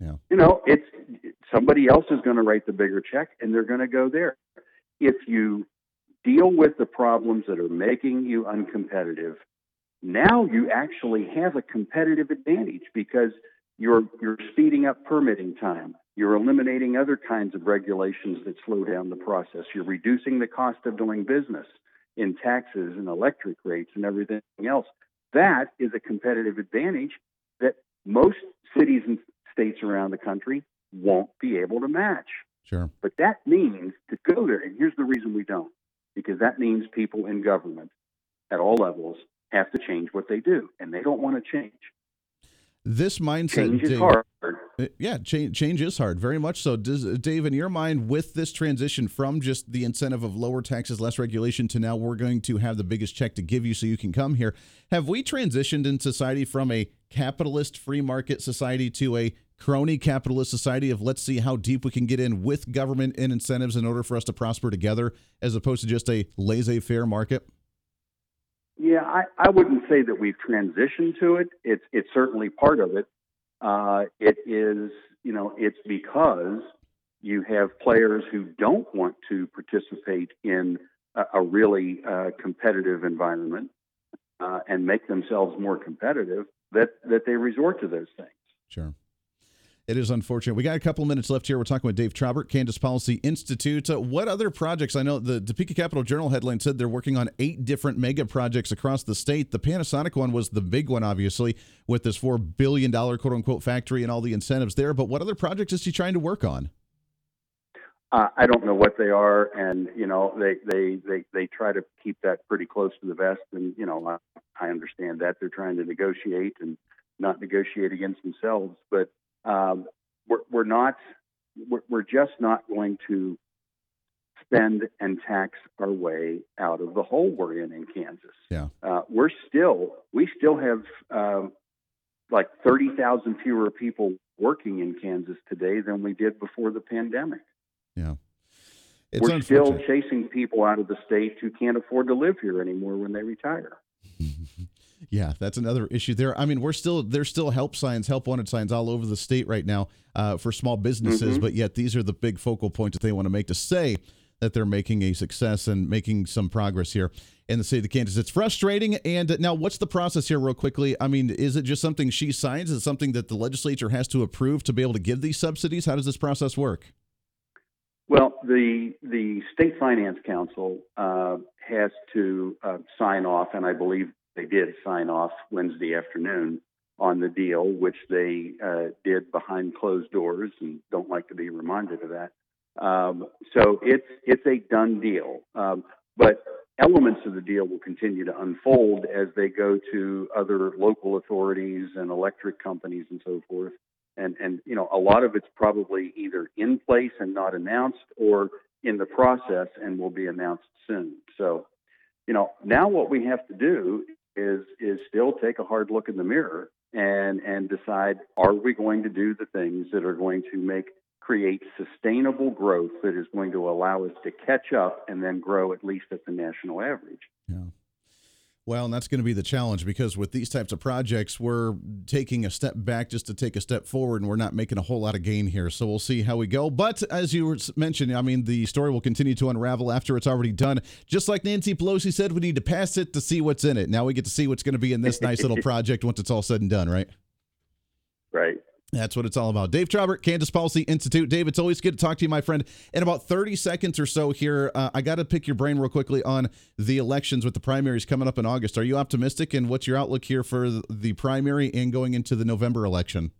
Yeah. You know, it's somebody else is going to write the bigger check and they're going to go there. If you deal with the problems that are making you uncompetitive, now you actually have a competitive advantage because you're you're speeding up permitting time. You're eliminating other kinds of regulations that slow down the process. You're reducing the cost of doing business in taxes and electric rates and everything else. That is a competitive advantage that most cities and states around the country won't be able to match. Sure. But that means to go there, and here's the reason we don't, because that means people in government at all levels have to change what they do, and they don't want to change. This mindset, Change is Dave- hard. Uh, Yeah, change change is hard, very much so. Does Dave, in your mind, with this transition from just the incentive of lower taxes, less regulation, to now we're going to have the biggest check to give you so you can come here, have we transitioned in society from a capitalist free market society to a crony capitalist society of let's see how deep we can get in with government and incentives in order for us to prosper together, as opposed to just a laissez faire market? Yeah, I, I wouldn't say that we've transitioned to it. It's it's certainly part of it. Uh, it is, you know, it's because you have players who don't want to participate in a, a really uh, competitive environment uh, and make themselves more competitive that that they resort to those things. Sure. It is unfortunate. We got a couple minutes left here. We're talking with Dave Trabert, Kansas Policy Institute. Uh, what other projects? I know the Topeka Capital Journal headline said they're working on eight different mega projects across the state. The Panasonic one was the big one, obviously, with this $4 billion quote unquote factory and all the incentives there. But what other projects is he trying to work on? Uh, I don't know what they are, and you know they, they they they try to keep that pretty close to the vest. And you know I, I understand that they're trying to negotiate and not negotiate against themselves, but um, we're we're not we're, we're just not going to spend and tax our way out of the hole we're in in Kansas. Yeah. Uh, we're still we still have um, like thirty thousand fewer people working in Kansas today than we did before the pandemic. Yeah. It's We're still chasing people out of the state who can't afford to live here anymore when they retire. Yeah, that's another issue there. I mean, we're still there's still help signs, help wanted signs all over the state right now uh, for small businesses, Mhm. but yet these are the big focal points that they want to make to say that they're making a success and making some progress here in the state of Kansas. It's frustrating. And now, what's the process here, real quickly? I mean, is it just something she signs? Is it something that the legislature has to approve to be able to give these subsidies? How does this process work? Well, the the state finance council uh, has to uh, sign off, and I believe they did sign off Wednesday afternoon on the deal, which they uh, did behind closed doors, and don't like to be reminded of that. Um, so it's it's a done deal, um, but elements of the deal will continue to unfold as they go to other local authorities and electric companies and so forth. And and you know a lot of it's probably either in place and not announced or in the process and will be announced soon. So you know now what we have to do is is still take a hard look in the mirror and and decide are we going to do the things that are going to make create sustainable growth that is going to allow us to catch up and then grow at least at the national average Yeah. Well, and that's going to be the challenge because with these types of projects, we're taking a step back just to take a step forward, and we're not making a whole lot of gain here. So we'll see how we go. But as you mentioned, I mean, the story will continue to unravel after it's already done. Just like Nancy Pelosi said, we need to pass it to see what's in it. Now we get to see what's going to be in this nice little project once it's all said and done, right? right That's what it's all about. Dave Trabert, Kansas Policy Institute. Dave, it's always good to talk to you, my friend. In about 30 seconds or so here, uh, I got to pick your brain real quickly on the elections with the primaries coming up in August. Are you optimistic? And what's your outlook here for the primary and going into the November election?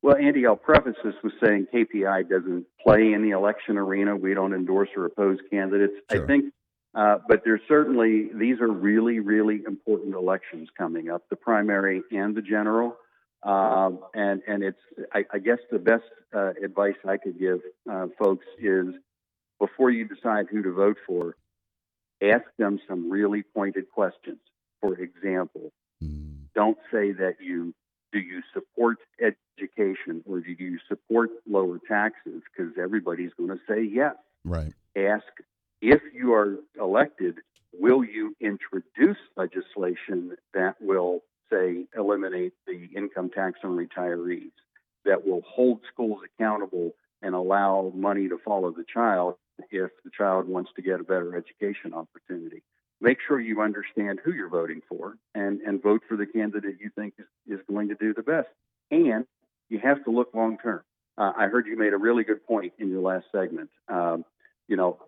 Well, Andy, I'll preface this with saying KPI doesn't play in the election arena. We don't endorse or oppose candidates. Sure. I think, uh, but there's certainly these are really, really important elections coming up, the primary and the general. Um, and and it's I, I guess the best uh, advice I could give uh, folks is before you decide who to vote for, ask them some really pointed questions. For example, mm. don't say that you do you support education or do you support lower taxes because everybody's going to say yes. Right. Ask if you are elected, will you introduce legislation that will say eliminate the income tax on retirees, that will hold schools accountable and allow money to follow the child if the child wants to get a better education opportunity. Make sure you understand who you're voting for and, and vote for the candidate you think is, is going to do the best. And you have to look long term. Uh, I heard you made a really good point in your last segment. Um, you know,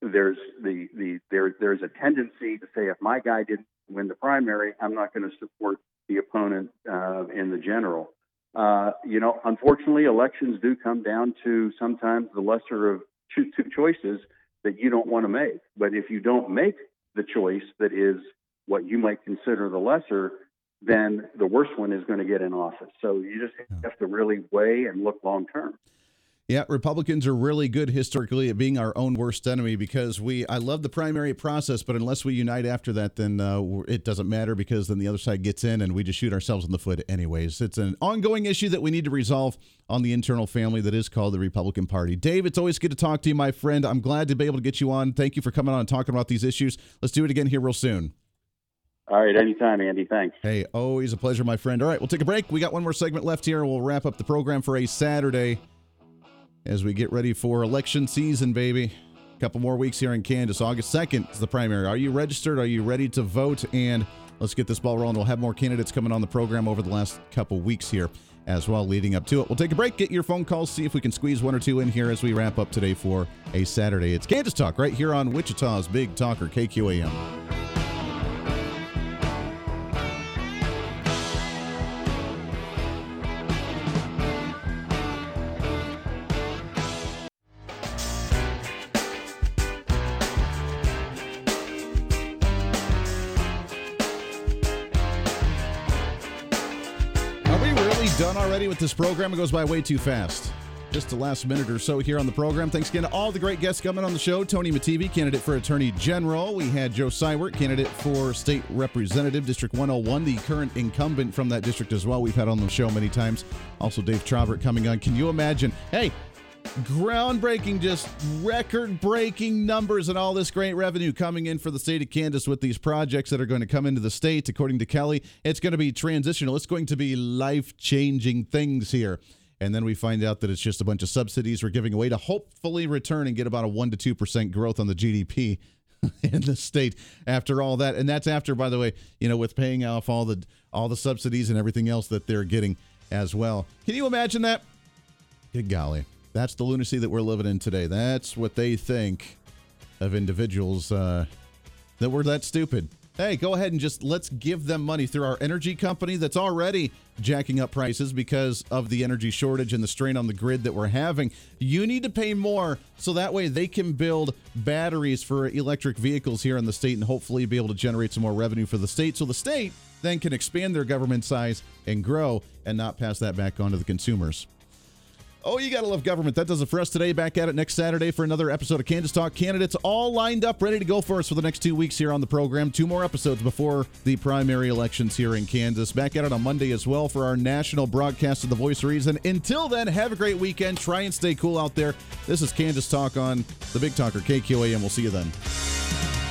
there's the, the there there's a tendency to say if my guy didn't win the primary, I'm not going to support the opponent uh, in the general. Uh, you know, unfortunately, elections do come down to sometimes the lesser of two, two choices that you don't want to make. But if you don't make the choice that is what you might consider the lesser, then the worst one is going to get in office. So you just have to really weigh and look long term. Yeah, Republicans are really good historically at being our own worst enemy because we. I love the primary process, but unless we unite after that, then uh, it doesn't matter because then the other side gets in and we just shoot ourselves in the foot anyways. It's an ongoing issue that we need to resolve on the internal family that is called the Republican Party. Dave, it's always good to talk to you, my friend. I'm glad to be able to get you on. Thank you for coming on and talking about these issues. Let's do it again here real soon. All right, anytime, Andy. Thanks. Hey, always a pleasure, my friend. All right, we'll take a break. We got one more segment left here. We'll wrap up the program for a Saturday as we get ready for election season, baby. A couple more weeks here in Kansas. August 2nd is the primary. Are you registered? Are you ready to vote? And let's get this ball rolling. We'll have more candidates coming on the program over the last couple weeks here as well, leading up to it. We'll take a break, get your phone calls, see if we can squeeze one or two in here as we wrap up today for a Saturday. It's Kansas Talk right here on Wichita's Big Talker, KQAM. Already with this program. It goes by way too fast. Just the last minute or so here on the program. Thanks again to all the great guests coming on the show. Tony Mattivi, candidate for Attorney General. We had Joe Seiwert, candidate for State Representative, District 101, the current incumbent from that district as well. We've had on the show many times. Also, Dave Trabert coming on. Can you imagine? Hey, groundbreaking, just record breaking numbers and all this great revenue coming in for the state of Kansas with these projects that are going to come into the state. According to Kelly, it's going to be transitional, it's going to be life changing things here. And then we find out that it's just a bunch of subsidies we're giving away to hopefully return and get about a 1% to 2% growth on the GDP in the state after all that. And that's after by the way you know with paying off all the all the subsidies and everything else that they're getting as well. Can you imagine that? Good golly that's the lunacy that we're living in today. That's what they think of individuals uh, that were that stupid. Hey, go ahead and just let's give them money through our energy company that's already jacking up prices because of the energy shortage and the strain on the grid that we're having. You need to pay more so that way they can build batteries for electric vehicles here in the state and hopefully be able to generate some more revenue for the state so the state then can expand their government size and grow and not pass that back on to the consumers. Oh, you got to love government. That does it for us today. Back at it next Saturday for another episode of Kansas Talk. Candidates all lined up, ready to go for us for the next two weeks here on the program. Two more episodes before the primary elections here in Kansas. Back at it on Monday as well for our national broadcast of The Voice Reason. Until then, have a great weekend. Try and stay cool out there. This is Kansas Talk on the Big Talker KQAM. We'll see you then.